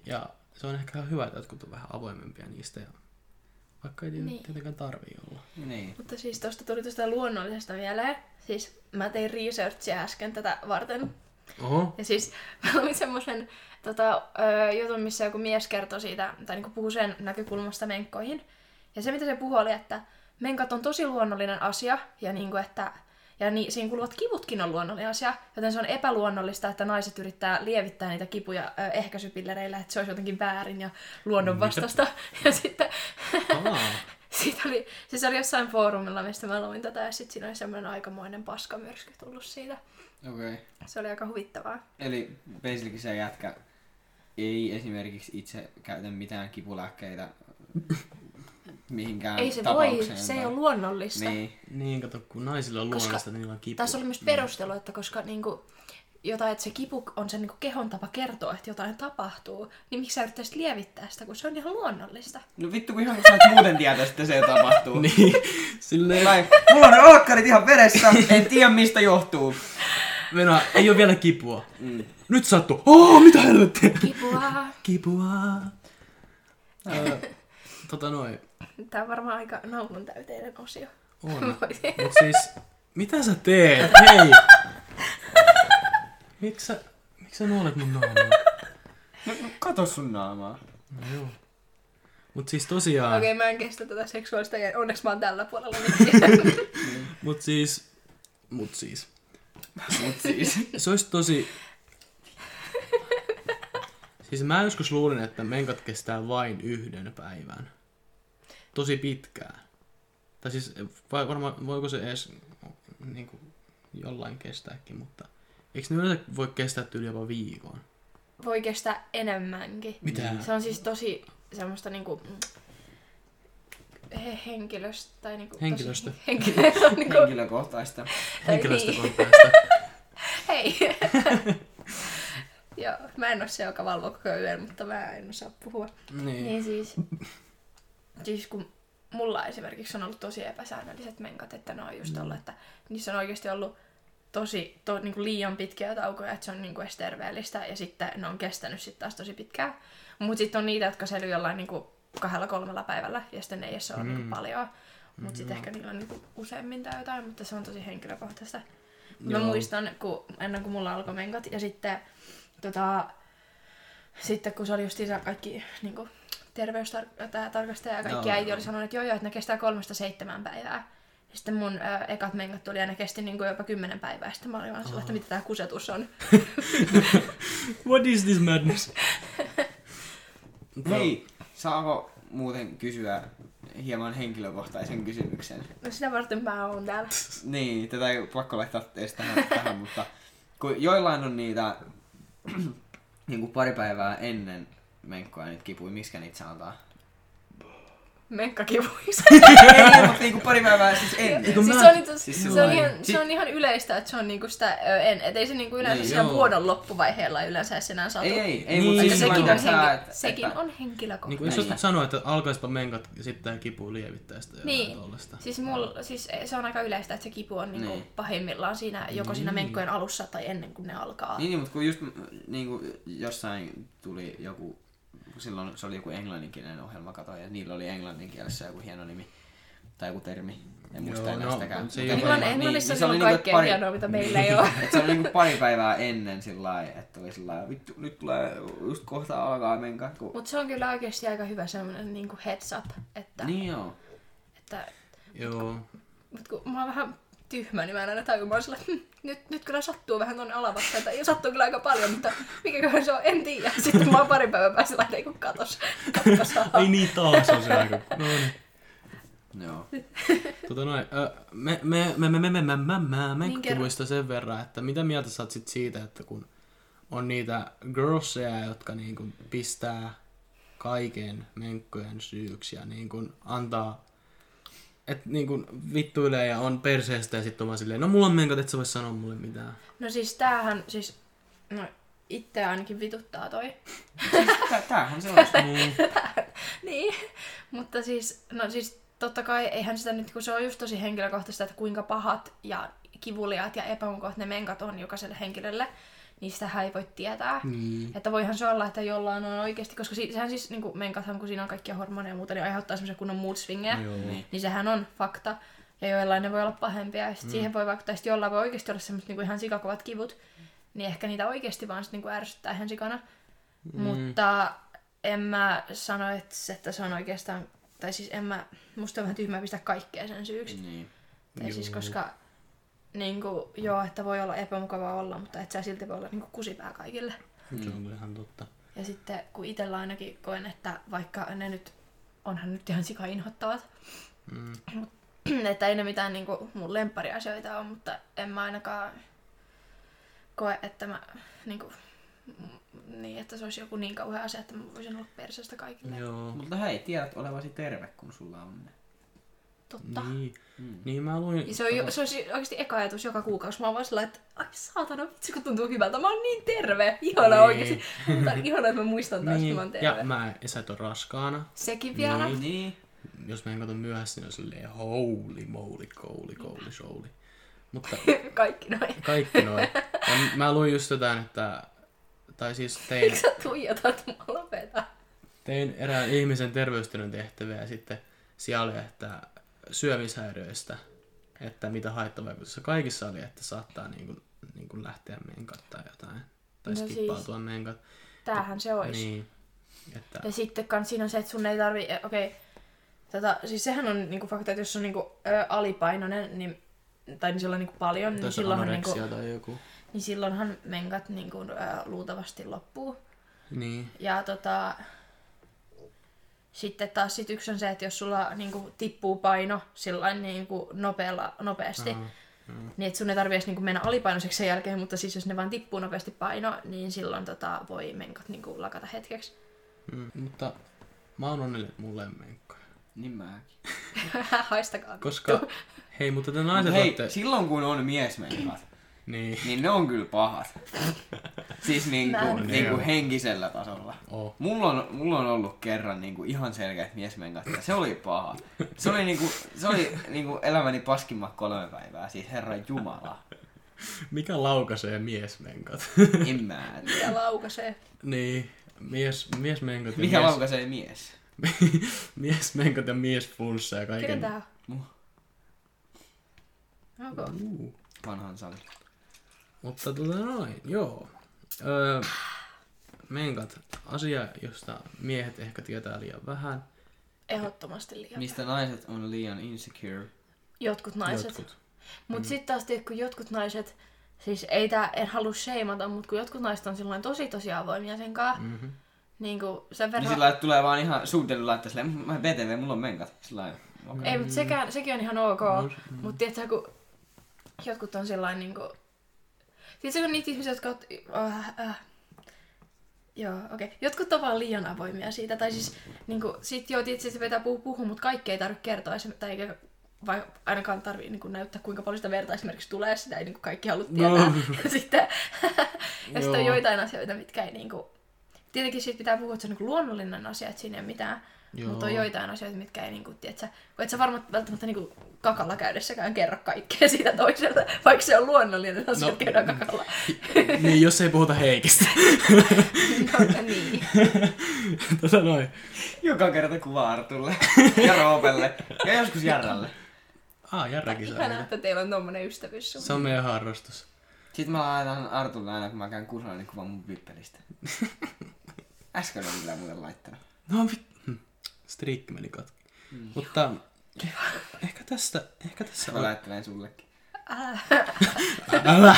Ja se on ehkä hyvä, että jotkut on vähän avoimempia niistä. Ja vaikka ei Niin. tietenkään tarvii olla. Niin. Mutta siis tuosta tuli tuosta luonnollisesta mieleen. Siis mä tein researchia äsken tätä varten. Oho. Ja siis mä luin semmoisen tota, jutun, missä joku mies kertoi siitä, tai niinku puhui sen näkökulmasta menkkoihin. Ja se, mitä se puhui, oli, että menkat on tosi luonnollinen asia, ja, niinku, että, ja ni, siinä kuuluvat kivutkin on luonnollinen asia, joten se on epäluonnollista, että naiset yrittää lievittää niitä kipuja ö, ehkäisypillereillä, että se olisi jotenkin väärin ja luonnonvastaista. Ja sitten siitä oli, siis oli jossain foorumilla, mistä mä luin tätä, ja sitten siinä oli semmoinen aikamoinen paskamyrsky tullut siitä. Okei. Okay. Se oli aika huvittavaa. Eli basically se jätkä ei esimerkiksi itse käytä mitään kipulääkkeitä mihinkään Ei se voi, se ei tai- ole luonnollista. Niin. Niin, kato, kun naisilla on Koska luonnollista, niin niillä on kipu. Tässä oli myös perustelu, että koska niinku, jotain, että se kipu on se niinku kehon tapa kertoa, että jotain tapahtuu, niin miksi sä yrittäisit lievittää sitä, kun se on ihan luonnollista. No vittu, kun ihan kun sä et muuten tietää, että se tapahtuu. Niin, silleen, Vai, mulla on ne alkkarit ihan veressä, en tiedä mistä johtuu. Venä, ei ole vielä kipua. Mm. Nyt sattuu. Oh, mitä helvettiä? Kipua. Kipua. Öö, tota noin. Tämä on varmaan aika naulun täyteinen osio. On. Mut siis, mitä sä teet? Hei! Miksi sä, miksi sä nuolet mun naamaa? No, no, kato sun naamaa. No joo. Mut siis tosiaan, Okei, okay, mä en kestä tätä seksuaalista ja onneksi mä oon tällä puolella. mut siis, mut siis. Mut siis. Se olisi tosi... Siis mä joskus luulin, että menkat kestää vain yhden päivän. Tosi pitkään. Tai siis vai varmaan voiko se edes niin kuin, jollain kestääkin, mutta eikö ne yleensä voi kestää yli jopa viikon? Voi kestää enemmänkin. Mitä? Se on siis tosi semmoista niinku he- henkilöstä tai niinku Henkilöstö. Tosi, henkilöstö niinku, Henkilökohtaista. tai Henkilöstökontaista. Hei! Joo, mä en ole se, joka valvoo koko yön, mutta mä en osaa puhua. niin. Niin siis, siis kun mulla esimerkiksi on ollut tosi epäsäännölliset menkat, että ne on just ollut, että niissä on oikeasti ollut tosi to, niin kuin liian pitkiä taukoja, että se on niin kuin edes terveellistä, ja sitten ne on kestänyt sitten taas tosi pitkään. Mutta sitten on niitä, jotka säilyy jollain niin kuin kahdella kolmella päivällä, ja sitten ne ei edes ole mm. niin kuin paljon. Mutta sitten ehkä niillä on niin kuin useammin tai jotain, mutta se on tosi henkilökohtaista. Mä Joo. muistan, kun, ennen kuin mulla alkoi menkat, ja sitten, tota, sitten kun se oli just kaikki niin kuin, terveystarkastaja ja kaikki Joo. äiti oli sanonut, että joo joo, että ne kestää kolmesta seitsemän päivää. Ja sitten mun ö, ekat menkat tuli ja ne kesti niin kuin jopa kymmenen päivää. Sitten mä olin vaan sillä, että mitä tää kusetus on. What is this madness? Hei, saako muuten kysyä hieman henkilökohtaisen kysymyksen? No sitä varten mä oon täällä. Niin, tätä ei pakko laittaa edes tähän, tähän mutta kun joillain on niitä niin kuin pari päivää ennen menkkoa niitä kipuja, miskä niitä sanotaan? Menkkakivuissa. ei, mutta niin kuin pari päivää siis ennen. siis mä- se, on, itse, siis siis se, on ihan, se on ihan yleistä, että se on niinku sitä, en, et ei se niinku yleensä Niin, siinä joo. vuodon loppuvaiheella yleensä edes enää saatu. Ei, ei, ei, Niin, mutta siis sekin, mä on, sä, henki, että, sekin että, on Niin kuin henkilökohtaista. jos sanoo, että alkaispa menkat ja sitten tämä kipu lievittää sitä Niin. tollasta. Siis, mulla, siis se on aika yleistä, että se kipu on niinku Niin. pahimmillaan siinä, joko siinä Niin. menkkojen alussa tai ennen kuin ne alkaa. Niin, niin, mutta kun just niin kuin jossain tuli joku, silloin se oli joku englanninkielinen ohjelma, kato, ja niillä oli englanninkielessä joku hieno nimi tai joku termi. En muista Joo, enää no, sitäkään. se ei Mutta ole niin, Englann, Englannissa niin, se on niinku, kaikkea pari- hienoa, mitä meillä ei ole. Se oli niinku pari päivää ennen sillä että oli sillä vittu, nyt tulee, just kohta alkaa menkä. Kun... Mutta se on kyllä oikeasti aika hyvä semmoinen niinku heads up, että, Niin joo. että Joo. mut kun mä oon vähän tyhmä, niin mä en aina tajua, mä oon sillä, hm, nyt, nyt kyllä sattuu vähän tonne alavakseen, tai sattuu kyllä aika paljon, mutta mikäköhän se on, en tiedä. Sitten mä oon pari päivän päässä sillä ei kun katos, katos Ei niin taas on se aika. No niin. Joo. Tota noin, me, me, me, me, me, me, me, me, me, me Niin, sen verran, että mitä mieltä sä oot sit siitä, että kun on niitä girlseja, jotka niinku pistää kaiken menkkojen syyksi ja niin kuin antaa, että niin kuin vittuilee ja on perseestä ja sitten on vaan silleen, no mulla on menkat, et sä voi sanoa mulle mitään. No siis tämähän, siis, no itse ainakin vituttaa toi. Tää- Tämähän se on. Niin. niin, mutta siis, no siis totta kai eihän sitä nyt, kun se on just tosi henkilökohtaista, että kuinka pahat ja kivuliaat ja epämukavat ne menkat on jokaiselle henkilölle, niin sitähän ei voi tietää. Niin. Että voihan se olla, että jollain on oikeasti, koska si- sehän siis, niin kuin menkathan, kun siinä on kaikkia hormoneja ja muuta, niin aiheuttaa semmoisen kunnon mood swingeja. Niin. Niin sehän on fakta. Ja joillain ne voi olla pahempia. Ja sit mm. siihen voi vaikuttaa, että jollain voi oikeasti olla semmoista niinku ihan sikakovat kivut. Niin ehkä niitä oikeasti vaan sit niinku ärsyttää ihan sikana. Mm. Mutta en mä sano, että se, että se on oikeastaan... Tai siis en mä... Musta on vähän tyhmää pistää kaikkea sen syyksi. Mm. Niin. Tai siis koska... Niin kuin, joo, että voi olla epämukavaa olla, mutta et sä silti voi olla niin kusipää kaikille. Se on kyllä ihan totta. Ja sitten kun itsellä ainakin koen, että vaikka ne nyt, onhan nyt ihan sika inhottavat, Mm. että ei ne mitään niinku mun lemppariasioita ole, mutta en mä ainakaan koe, että mä niinku, mm, niin, että se olisi joku niin kauhea asia, että mä voisin olla perseestä kaikille. Joo. Mutta hei, tiedät olevasi terve, kun sulla on ne. Totta. Niin. Mm. niin mä luin... Ja se, on, jo- se olisi oikeasti eka ajatus joka kuukausi. Mä oon vaan sillä, että ai saatana, vitsi kun tuntuu hyvältä. Mä oon niin terve. Ihana Niin. oikeasti. Mutta ihana, että mä muistan taas, että mä oon niin. terve. Ja mä, ja sä et ole raskaana. Sekin vielä. Niin. Niin. Jos mä en katso myöhässä, niin on silleen holy moly, kouli, kouli, souli. Mutta Kaikki noin. kaikki noin. Ja mä luin just jotain, että... Tai siis tein, Miksi sä tuijotat mua lopeta? tein erään ihmisen terveystiedon tehtäviä ja sitten siellä oli, että syömishäiriöistä, että mitä haittavaikutuksia kaikissa oli, että saattaa niin kuin, niin kuin lähteä menkat tai jotain. Tai No siis- skippautua menkat. Tämähän se olisi. Niin. Että, Ja sitten kans siinä on se, että sun ei tarvi, eh, okei, tota, siis sehän on niinku fakta, että jos on niinku ö, alipainoinen, niin, tai niin silloin niinku paljon, niin silloinhan, niinku, tai joku. niin silloinhan menkat niinku, ö, luultavasti loppuu. Niin. Ja tota, sitten taas sit yksi on se, että jos sulla niinku tippuu paino sillain niinku nopealla, nopeasti, Aha, niin että sun ei tarvi edes niinku mennä alipainoiseksi sen jälkeen, mutta siis jos ne vaan tippuu nopeasti paino, niin silloin tota, voi menkat niinku lakata hetkeksi. Mm, mutta mä oon onnellinen, että mulla ei ole menkkoja. Niin mäkin. Haistakaa. Koska, hei, mutta te Mut naiset hei, olette... silloin kun on miesmenkat, Niin. niin ne on kyllä pahat. Siis niinku, Näin. niinku Joo. henkisellä tasolla. Oh. Mulla on, mulla on ollut kerran niinku ihan selkeät miesmenkat ja se oli paha. Se oli, niinku, se oli niinku elämäni paskimmat kolme päivää, siis herran jumala. Mikä laukaisee miesmenkat? En mä tiedä. Ja laukaisee. niin. Mies, miesmenkat ja Mikä mies, laukaisee mies? miesmenkat ja miesflunssa ja kaiken. Kenen tää on? Muh. Onko? Uh. Vanhan sali. Mutta tota noin, joo. Öö, menkat, asia, josta miehet ehkä tietää liian vähän. Ehdottomasti liian. Mistä naiset on liian insecure. Jotkut naiset. Jotkut. Mut mm. sitten taas tiedät, kun jotkut naiset, siis ei tää, en halua sheimata, mutta kun jotkut naiset on silloin tosi tosi avoimia sen kanssa, mm. Mm-hmm. niin kuin sen Niin verran... sillä lailla, että tulee vaan ihan suunnitellut laittaa silleen, "Mm, mä BTV, mulla on menkat. Sillä lailla, okei. Ei, mutta sekään, sekin on ihan ok. No, Mm. Mutta tiedätkö, kun jotkut on sellainen niinku... Tiedätkö, kun niitä ihmisiä, jotka... oot- Äh, äh, joo, okei. Okay. Jotkut on vaan liian avoimia siitä. Tai siis, niinku, sit joo, tietysti se vetää puhua, puhua mutta kaikki ei tarvitse kertoa. Tai eikä vai ainakaan tarvii niin näyttää, kuinka paljon sitä verta esimerkiksi tulee. Sitä ei niin kaikki halua tietää. No. Ja sitten, ja sitten on joitain asioita, mitkä ei niin kuin... Tietenkin siitä pitää puhua, että se on niin luonnollinen asia, että siinä ei ole mitään. Joo. Mutta on joitain asioita, mitkä ei niinku, tiedätkö, kun et sä varmaan välttämättä niinku kakalla käydessäkään kerro kaikkea siitä toiselle, vaikka se on luonnollinen asia, No, no, käydä kakalla. niin, jos ei puhuta Heikistä. no, niin. tota noin. Joka kerta kuva Artulle ja Roopelle ja joskus Jarralle. Ah, Jarrakin saa. Ihanaa, että teillä on tommonen ystävyys sun. Se on meidän harrastus. Sitten mä laitan Artulle aina, kun mä käyn kusalla, niin kuvan mun pippelistä. Äsken on kyllä muuten laittanut. No vi... Striikki meni katki. Mm. Mutta ehkä tästä, ehkä tässä Mä on... laittelen sullekin. Älä. Älä!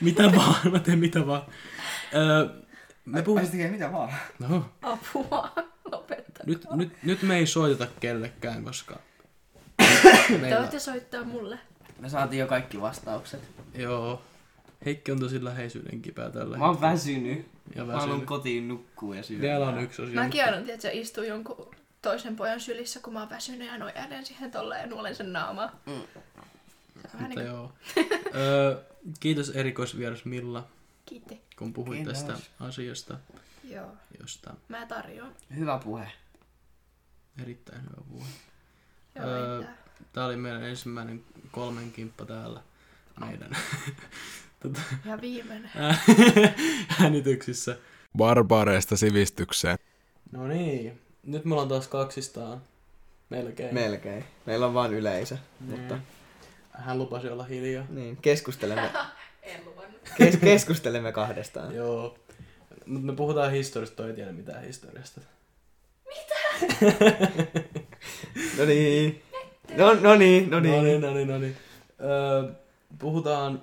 mitä vaan, mä teen mitä vaan. Öö, me se tekee mitä vaan. No, Apua. Lopeta. nyt, nyt, nyt me ei soiteta kellekään, koska... Te Meillä, voitte soittaa mulle. Me saatiin jo kaikki vastaukset. joo. Heikki on tosi läheisyyden kipää tällä Mä oon hetkellä. väsynyt. Ja Mä haluan kotiin nukkua ja syödä. Vielä on yksi osio. Mäkin aina, tiedätkö, istuu jonkun toisen pojan sylissä, kun mä oon väsynyt ja nojailen siihen tolleen ja nuolen sen naamaa. Se Mutta niin kuin, joo. Öö, kiitos erikoisvieras Milla, kiitti. kun puhuit Kiitos. tästä asiasta, Joo, josta mä tarjoan. Hyvä puhe. erittäin hyvä puhe. Joo, Öö, tää. Oli meidän ensimmäinen kolmen kimppa täällä meidän tota, Ja viimeinen. äänityksissä. Barbaareista sivistykseen. No niin, nyt me ollaan taas kaksistaan. Melkein. Melkein. Meillä on vaan yleisö. Mm. Mutta Hän lupasi olla hiljaa. niin, keskustelemme, En luvannut. kes, keskustelemme kahdestaan. Joo. Mutta me puhutaan historiasta, toi ei tiedä mitään historiasta. No niin. No, no niin, no No niin, niin. no niin, no niin. Öö, puhutaan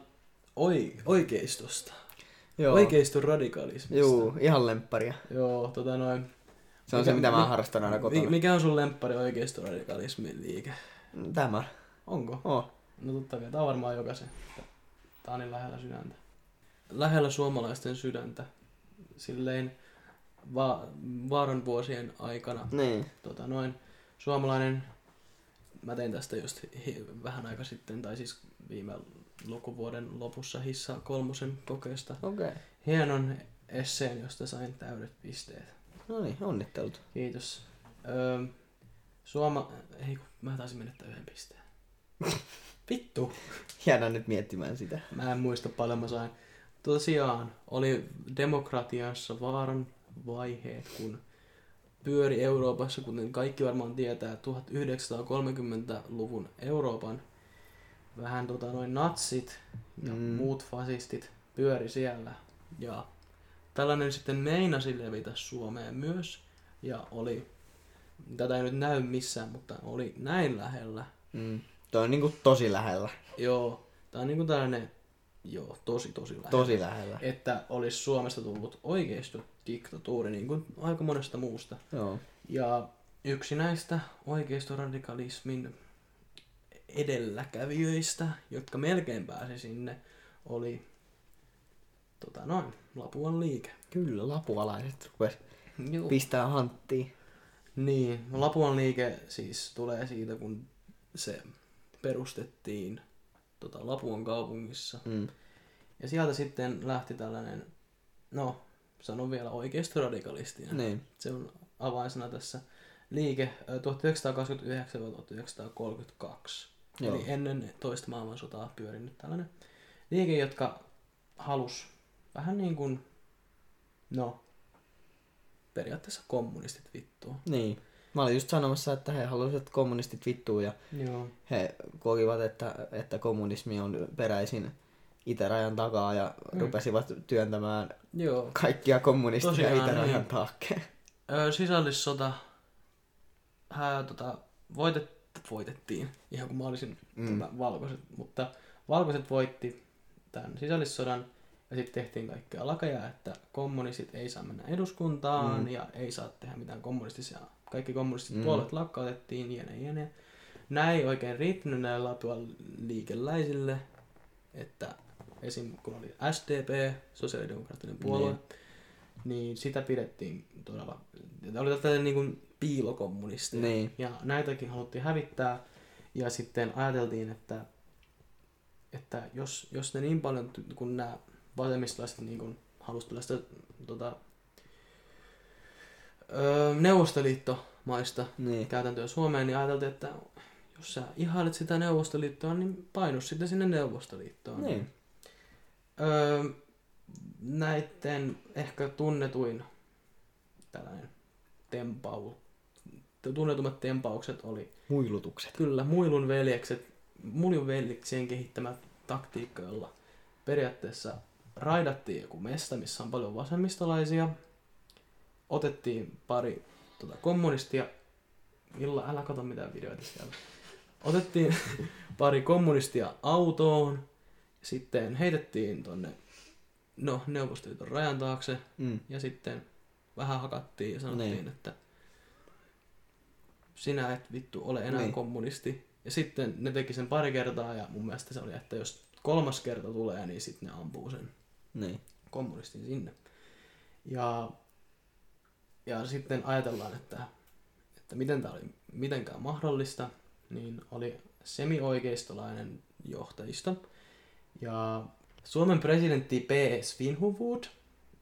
oi, oikeistosta. Joo. Oikeiston radikalismista. Juu, ihan lempparia. Joo, tota noin. Se on se, Mikä- mitä mä harrastan aina kotona. mikä on sun lemppari oikeistoradikalismin liike? Tämä. Onko? Oh. No totta kai, tää on varmaan jokaisen. Tää on niin lähellä sydäntä. Lähellä suomalaisten sydäntä. Silleen va- vaaran vuosien aikana. Niin. Tota noin, suomalainen, mä tein tästä just hi- vähän aika sitten, tai siis viime lukuvuoden lopussa Hissa kolmosen kokeesta. Okei. Okay. Hienon esseen, josta sain täydet pisteet. No niin, onnittelut. Kiitos. Öö, Suoma... Ei kun mä taisin menettää yhden pisteen. Vittu. Jäädään nyt miettimään sitä. Mä en muista paljon mä sain. Tosiaan oli demokratiassa vaaran vaiheet, kun pyöri Euroopassa, kuten kaikki varmaan tietää, 1930-luvun Euroopan vähän tota, noin natsit ja Mm. muut fasistit pyöri siellä. Ja tällainen sitten meinasi levitä Suomeen myös. Ja oli, tätä ei nyt näy missään, mutta oli näin lähellä. Mm. Toi on niinku tosi lähellä. Joo, tää on niinku tällainen, joo, tosi tosi lähellä. Tosi lähellä. Että olisi Suomesta tullut oikeisto diktatuuri, niin kuin aika monesta muusta. Joo. Ja yksi näistä oikeistoradikalismin edelläkävijöistä, jotka melkein pääsi sinne, oli tota noin, Lapuan liike. Kyllä, lapualaiset rupes pistää hanttiin. Niin, Lapuan liike siis tulee siitä, kun se perustettiin tota, Lapuan kaupungissa. Mm. Ja sieltä sitten lähti tällainen, no sanon vielä oikeistoradikalistina. Niin. Se on avainsana tässä liike ö, 1929-1932. Joo. Eli ennen toista maailmansotaa pyörinyt tällainen liike, jotka halus vähän niin kuin, no, periaatteessa kommunistit vittua. Niin. Mä olin just sanomassa, että he halusivat kommunistit vittuun ja Joo. he kokivat, että, että kommunismi on peräisin itärajan takaa ja Mm. rupesivat työntämään Joo. kaikkia kommunisteja Tosiaan, itärajan niin. taakkeen. Sisällissota hää, tota, voitet, voitettiin, ihan kuin mä olisin Mm. tota, valkoiset, mutta valkoiset voitti tämän sisällissodan ja sitten tehtiin kaikkea lakeja, että kommunistit ei saa mennä eduskuntaan Mm. ja ei saa tehdä mitään kommunistisia. Kaikki kommunistit Mm. puolet lakkautettiin, jene jene. Näin ei oikein riittänyt näille Lapuan liikeläisille, että esim. kun oli SDP, sosiaalidemokraattinen puolue, Niin. niin. sitä pidettiin todella, tämä oli tällainen niin kuin piilokommunisteja. Niin. Ja näitäkin haluttiin hävittää. Ja sitten ajateltiin, että, että jos, jos ne niin paljon, kun nämä vasemmistolaiset niin kuin halusivat tällaista tota, öö, neuvostoliittomaista Niin. käytäntöä Suomeen, niin ajateltiin, että jos sä ihailet sitä Neuvostoliittoa, niin painu sitten sinne Neuvostoliittoon. Niin. Öö, näiden ehkä tunnetuin tällainen tempau, tunnetummat tempaukset oli Muilutukset. kyllä Muilun veljekset, Muilun veljeksien kehittämä taktiikka, jolla periaatteessa raidattiin joku mesta, missä on paljon vasemmistolaisia, otettiin pari tota, kommunistia, Illa, älä kato mitään videoita siellä. Otettiin pari kommunistia autoon, sitten heitettiin tonne no, Neuvostoliiton rajan taakse Mm. ja sitten vähän hakattiin ja sanottiin, Niin. että sinä et vittu ole enää Niin. kommunisti. Ja sitten ne teki sen pari kertaa ja mun mielestä se oli, että jos kolmas kerta tulee, niin sitten ne ampuu sen Niin. kommunistin sinne. Ja, ja sitten ajatellaan, että, että miten tämä oli mitenkään mahdollista, niin oli semioikeistolainen johtajisto. Ja Suomen presidentti P.S. Vinhuvud,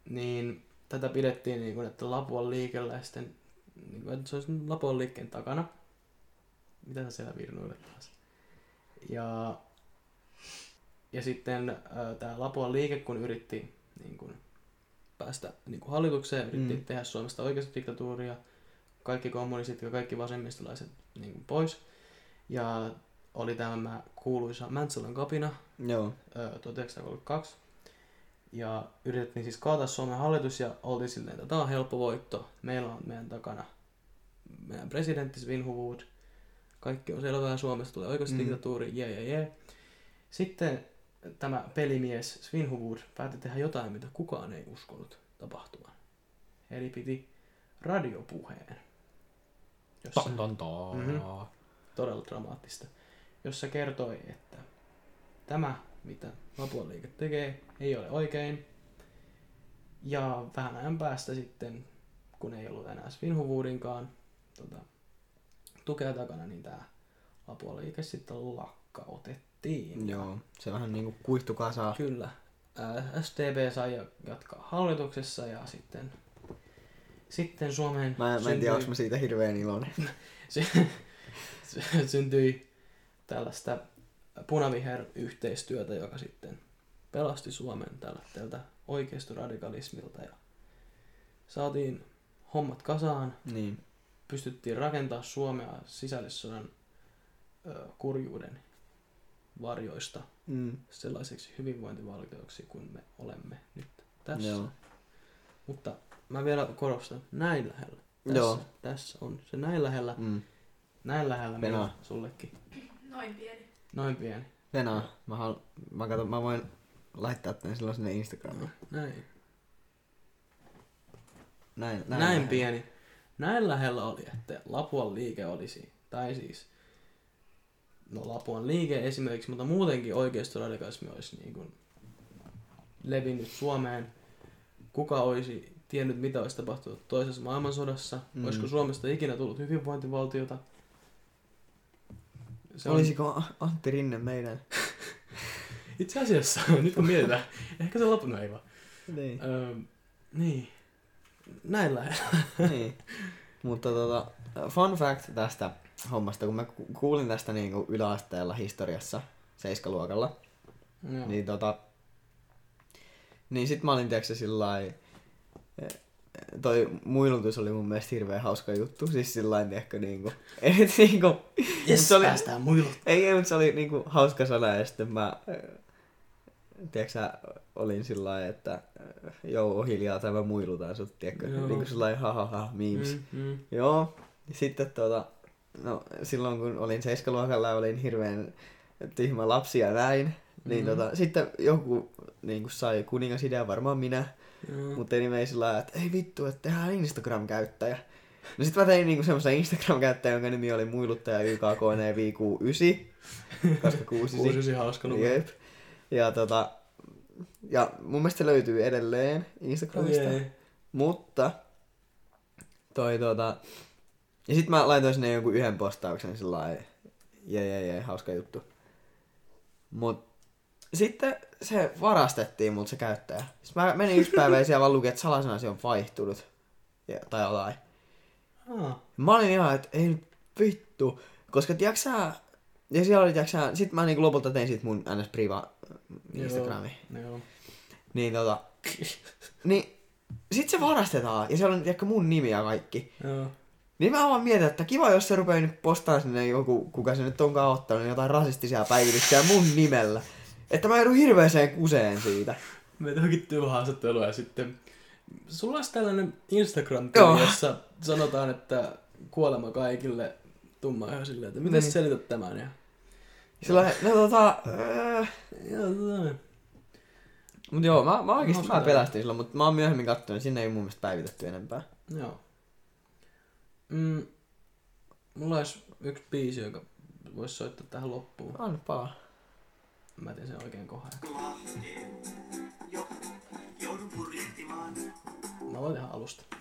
niin tätä pidettiin niin kuin, että Lapuan liikeläisten, se olisi Lapuan liikkeen takana. Mitä sä siellä virnuilet taas? Ja, ja sitten tämä Lapuan liike, kun yritti niin kuin, päästä niin kuin hallitukseen, yritti Mm. tehdä Suomesta oikeasta diktatuuria, kaikki kommunistit ja kaikki vasemmistolaiset niin kuin, pois. Ja oli tämä kuuluisa Mäntsälän kapina, Joo. ö, 1932. Ja yritettiin siis kaataa Suomen hallitus ja oltiin silleen, että tämä on helppo voitto. Meillä on meidän takana meidän presidentti Svinhuvud. Kaikki on selvää, Suomesta tulee oikeasti Mm. diktatuuri, jee jee jee. Sitten tämä pelimies Svinhuvud päätti tehdä jotain, mitä kukaan ei uskonut tapahtuvan. Eli piti radiopuheen. Jossa, Ton, ton, ton. Mhm. todella dramaattista, jossa kertoi, että tämä, mitä Lapuan liike tekee, ei ole oikein. Ja vähän ajan päästä sitten, kun ei ollut enää Svinhuvudinkaan tota, tukea takana, niin tämä Lapuan liike sitten lakkautettiin. Joo. Se vähän niinku kuihtu kasaa. Kyllä. Ää, STB sai ja- jatkaa hallituksessa ja sitten, sitten Suomeen Mä, mä en tiedä, onko mä siitä hirveän iloinen. sy- sy- syntyi tällaista punaviher-yhteistyötä, joka sitten pelasti Suomen tällä, tältä oikeistoradikalismilta ja saatiin hommat kasaan, Niin. pystyttiin rakentaa Suomea sisällissodan ö, kurjuuden varjoista Mm. sellaiseksi hyvinvointivaltioksi kuin me olemme nyt tässä. Joo. Mutta mä vielä korostan, näin lähellä. Tässä, Joo. tässä on se näin lähellä. Mm. Näin lähellä Venä. meillä sullekin. Noin pieni. Noin pieni. Venä, mä, haluan, mä, katon, mä voin laittaa tän silloin sinne Instagramiin. Näin. Näin, Näin, näin pieni. Näin lähellä oli, että Lapuan liike olisi, tai siis, no Lapuan liike esimerkiksi, mutta muutenkin oikeistoradikalismi olisi niin kuin levinnyt Suomeen. Kuka olisi tiennyt, mitä olisi tapahtunut toisessa maailmansodassa? Mm. Olisiko Suomesta ikinä tullut hyvinvointivaltiota? Se on, Olisiko Antti Rinne meidän? itse asiassa, nyt kun mietitään, ehkä se lopun, no ei vaan. niin. Öö, niin, näin lähellä. niin. Mutta tota, fun fact tästä hommasta, kun mä ku- kuulin tästä niinku yläasteella historiassa, seiskaluokalla, Joo. niin tota, niin sit mä olin tiiäksä sillä lailla, toi muilutus oli mun mielestä hirveän hauska juttu, siis sillä lailla, tiedätkö, niinku, et niinku, Yes, se oli- päästään muilut. ei, ei, mutta se oli niinku hauska sana ja sitten mä, äh, tiedätkö olin sillä lailla, että äh, joo, hiljaa tai mä muilutan sut, tiedätkö, Joo. niinku sillä lailla, ha ha ha, memes. Mm, mm. Joo, sitten tuota, no silloin kun olin seiskaluokalla ja olin hirveän tyhmä lapsi ja näin, niin Mhm. tota, sitten joku niin kuin sai kuningasidea, varmaan minä, Joo. mutta anyway sillä lailla, että ei vittu, että tehdään Instagram-käyttäjä. No sit mä tein niinku semmoisen Instagram-käyttäjän, jonka nimi oli muiluttaja YKKNVQ9, koska kuusi Kuusi tosi hauska numero. Jep. Ja tota, ja mun mielestä se löytyy edelleen Instagramista. Jee. Mutta toi tota... Ja sit mä laitoin sinne jonkun yhden postauksen sillä lailla, jee jee jee, hauska juttu. Mut sitten se varastettiin mut se käyttäjä. Sitten mä menin yksi päivä ja siellä vaan luki, että salasanasi on vaihtunut. Ja, tai jotain. Ah, Mä olin ihan, että ei vittu. Koska tiiäks sä... Ja siellä oli, tiiäks sä... Sit mä niinku lopulta tein sit mun ns. priva Instagrami. Joo. Niin tota... niin... Sit se varastetaan. Ja siellä on tiedätkö mun nimi ja kaikki. Joo. Niin mä vaan mietin, että kiva jos se rupeaa nyt postaa sinne joku, kuka se nyt onkaan ottanut, niin jotain rasistisia päivityksiä mun nimellä. Että mä joudun hirveeseen kuseen siitä. Me johonkin työhaastattelua ja sitten... Sulla olisi tällainen instagram jossa sanotaan, että kuolema kaikille tumma ihan silleen, että miten Niin. selität tämän? Ja... Sillä no tota... Joo, tota. mut joo, mä, mä oikeesti mä tarina. pelästyin silloin, mutta mä oon myöhemmin kattonut, sinne ei mun mielestä päivitetty enempää. Joo. Mm, mulla olisi yksi biisi, joka voisi soittaa tähän loppuun. Anna palaa. Mä teen sen oikein kohan. Joudun purjehtimaan. No voi tehdä alusta.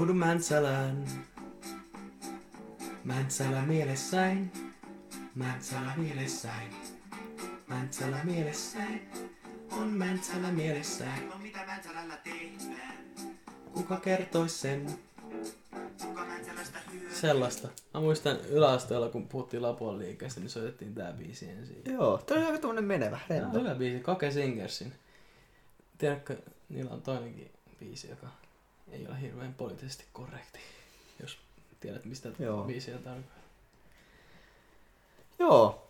Joudun Mäntsälään. Mäntsälä mielessäin. Mäntsälä mielessäin. Mäntsälä mielessäin. On Mäntsälä mielessäin. no mitä Mäntsälällä tehdään? Kuka kertois sen? Kuka Mäntsälästä hyö? Sellaista. Mä muistan yläasteella, kun puhuttiin Lapuan liikkeestä, niin soitettiin tää biisi ensin. Joo, toi on aika tommonen menevä, Tää on rento. hyvä biisi, Kake Singersin. Tiedätkö, niillä on toinenkin biisi, joka ei ole hirveän poliittisesti korrekti, jos tiedät mistä Joo. biisiä tarkoittaa. Joo,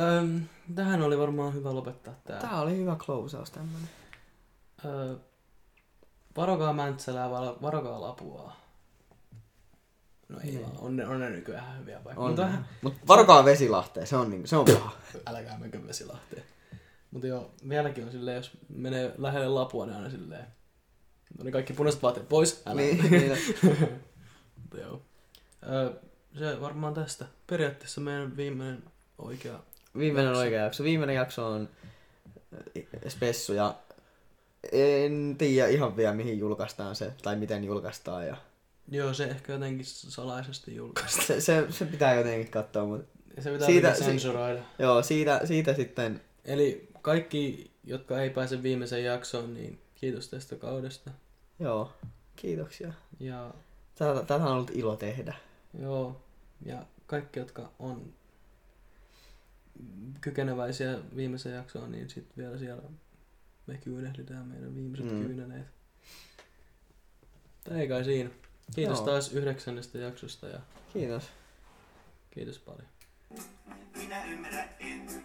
Öm, tähän oli varmaan hyvä lopettaa tää. tää oli hyvä closeaus tämmönen. Öö, varokaa Mäntsälää, varo- varokaa Lapuaa. No ei Niin. vaan, on ne, on ne nykyään hyviä paikkoja. On. Mutta vähän, Mut varokaa vesilahteen, se on, niinku, se on paha. älkää menkö Vesilahteen. Mutta joo, vieläkin on silleen, jos menee lähelle Lapua, niin aina silleen, no niin kaikki punaiset vaatteet pois, älä. niin, niin, joo. Öö, se varmaan tästä. Periaatteessa meidän viimeinen oikea... Viimeinen Jakso. oikea jakso. Viimeinen jakso on spessu ja en tiedä ihan vielä mihin julkaistaan se tai miten julkaistaan. Ja Joo, se ehkä jotenkin salaisesti julkaista. se, se, se pitää jotenkin katsoa, mutta Se pitää Siitä- Siitä, si- sensuroida. joo, siitä, siitä sitten, Eli kaikki, jotka ei pääse viimeiseen jaksoon, niin kiitos tästä kaudesta. Joo, kiitoksia. Ja Tätä, tätä on ollut ilo tehdä. joo, ja kaikki, jotka on kykeneväisiä viimeiseen jaksoon, niin sitten vielä siellä me kyynehditään meidän viimeiset Mm. mm. kyyneleet. Tai ei kai siinä. Kiitos Joo. taas yhdeksännestä jaksosta ja Kiitos. kiitos paljon. Minä ymmärrän en,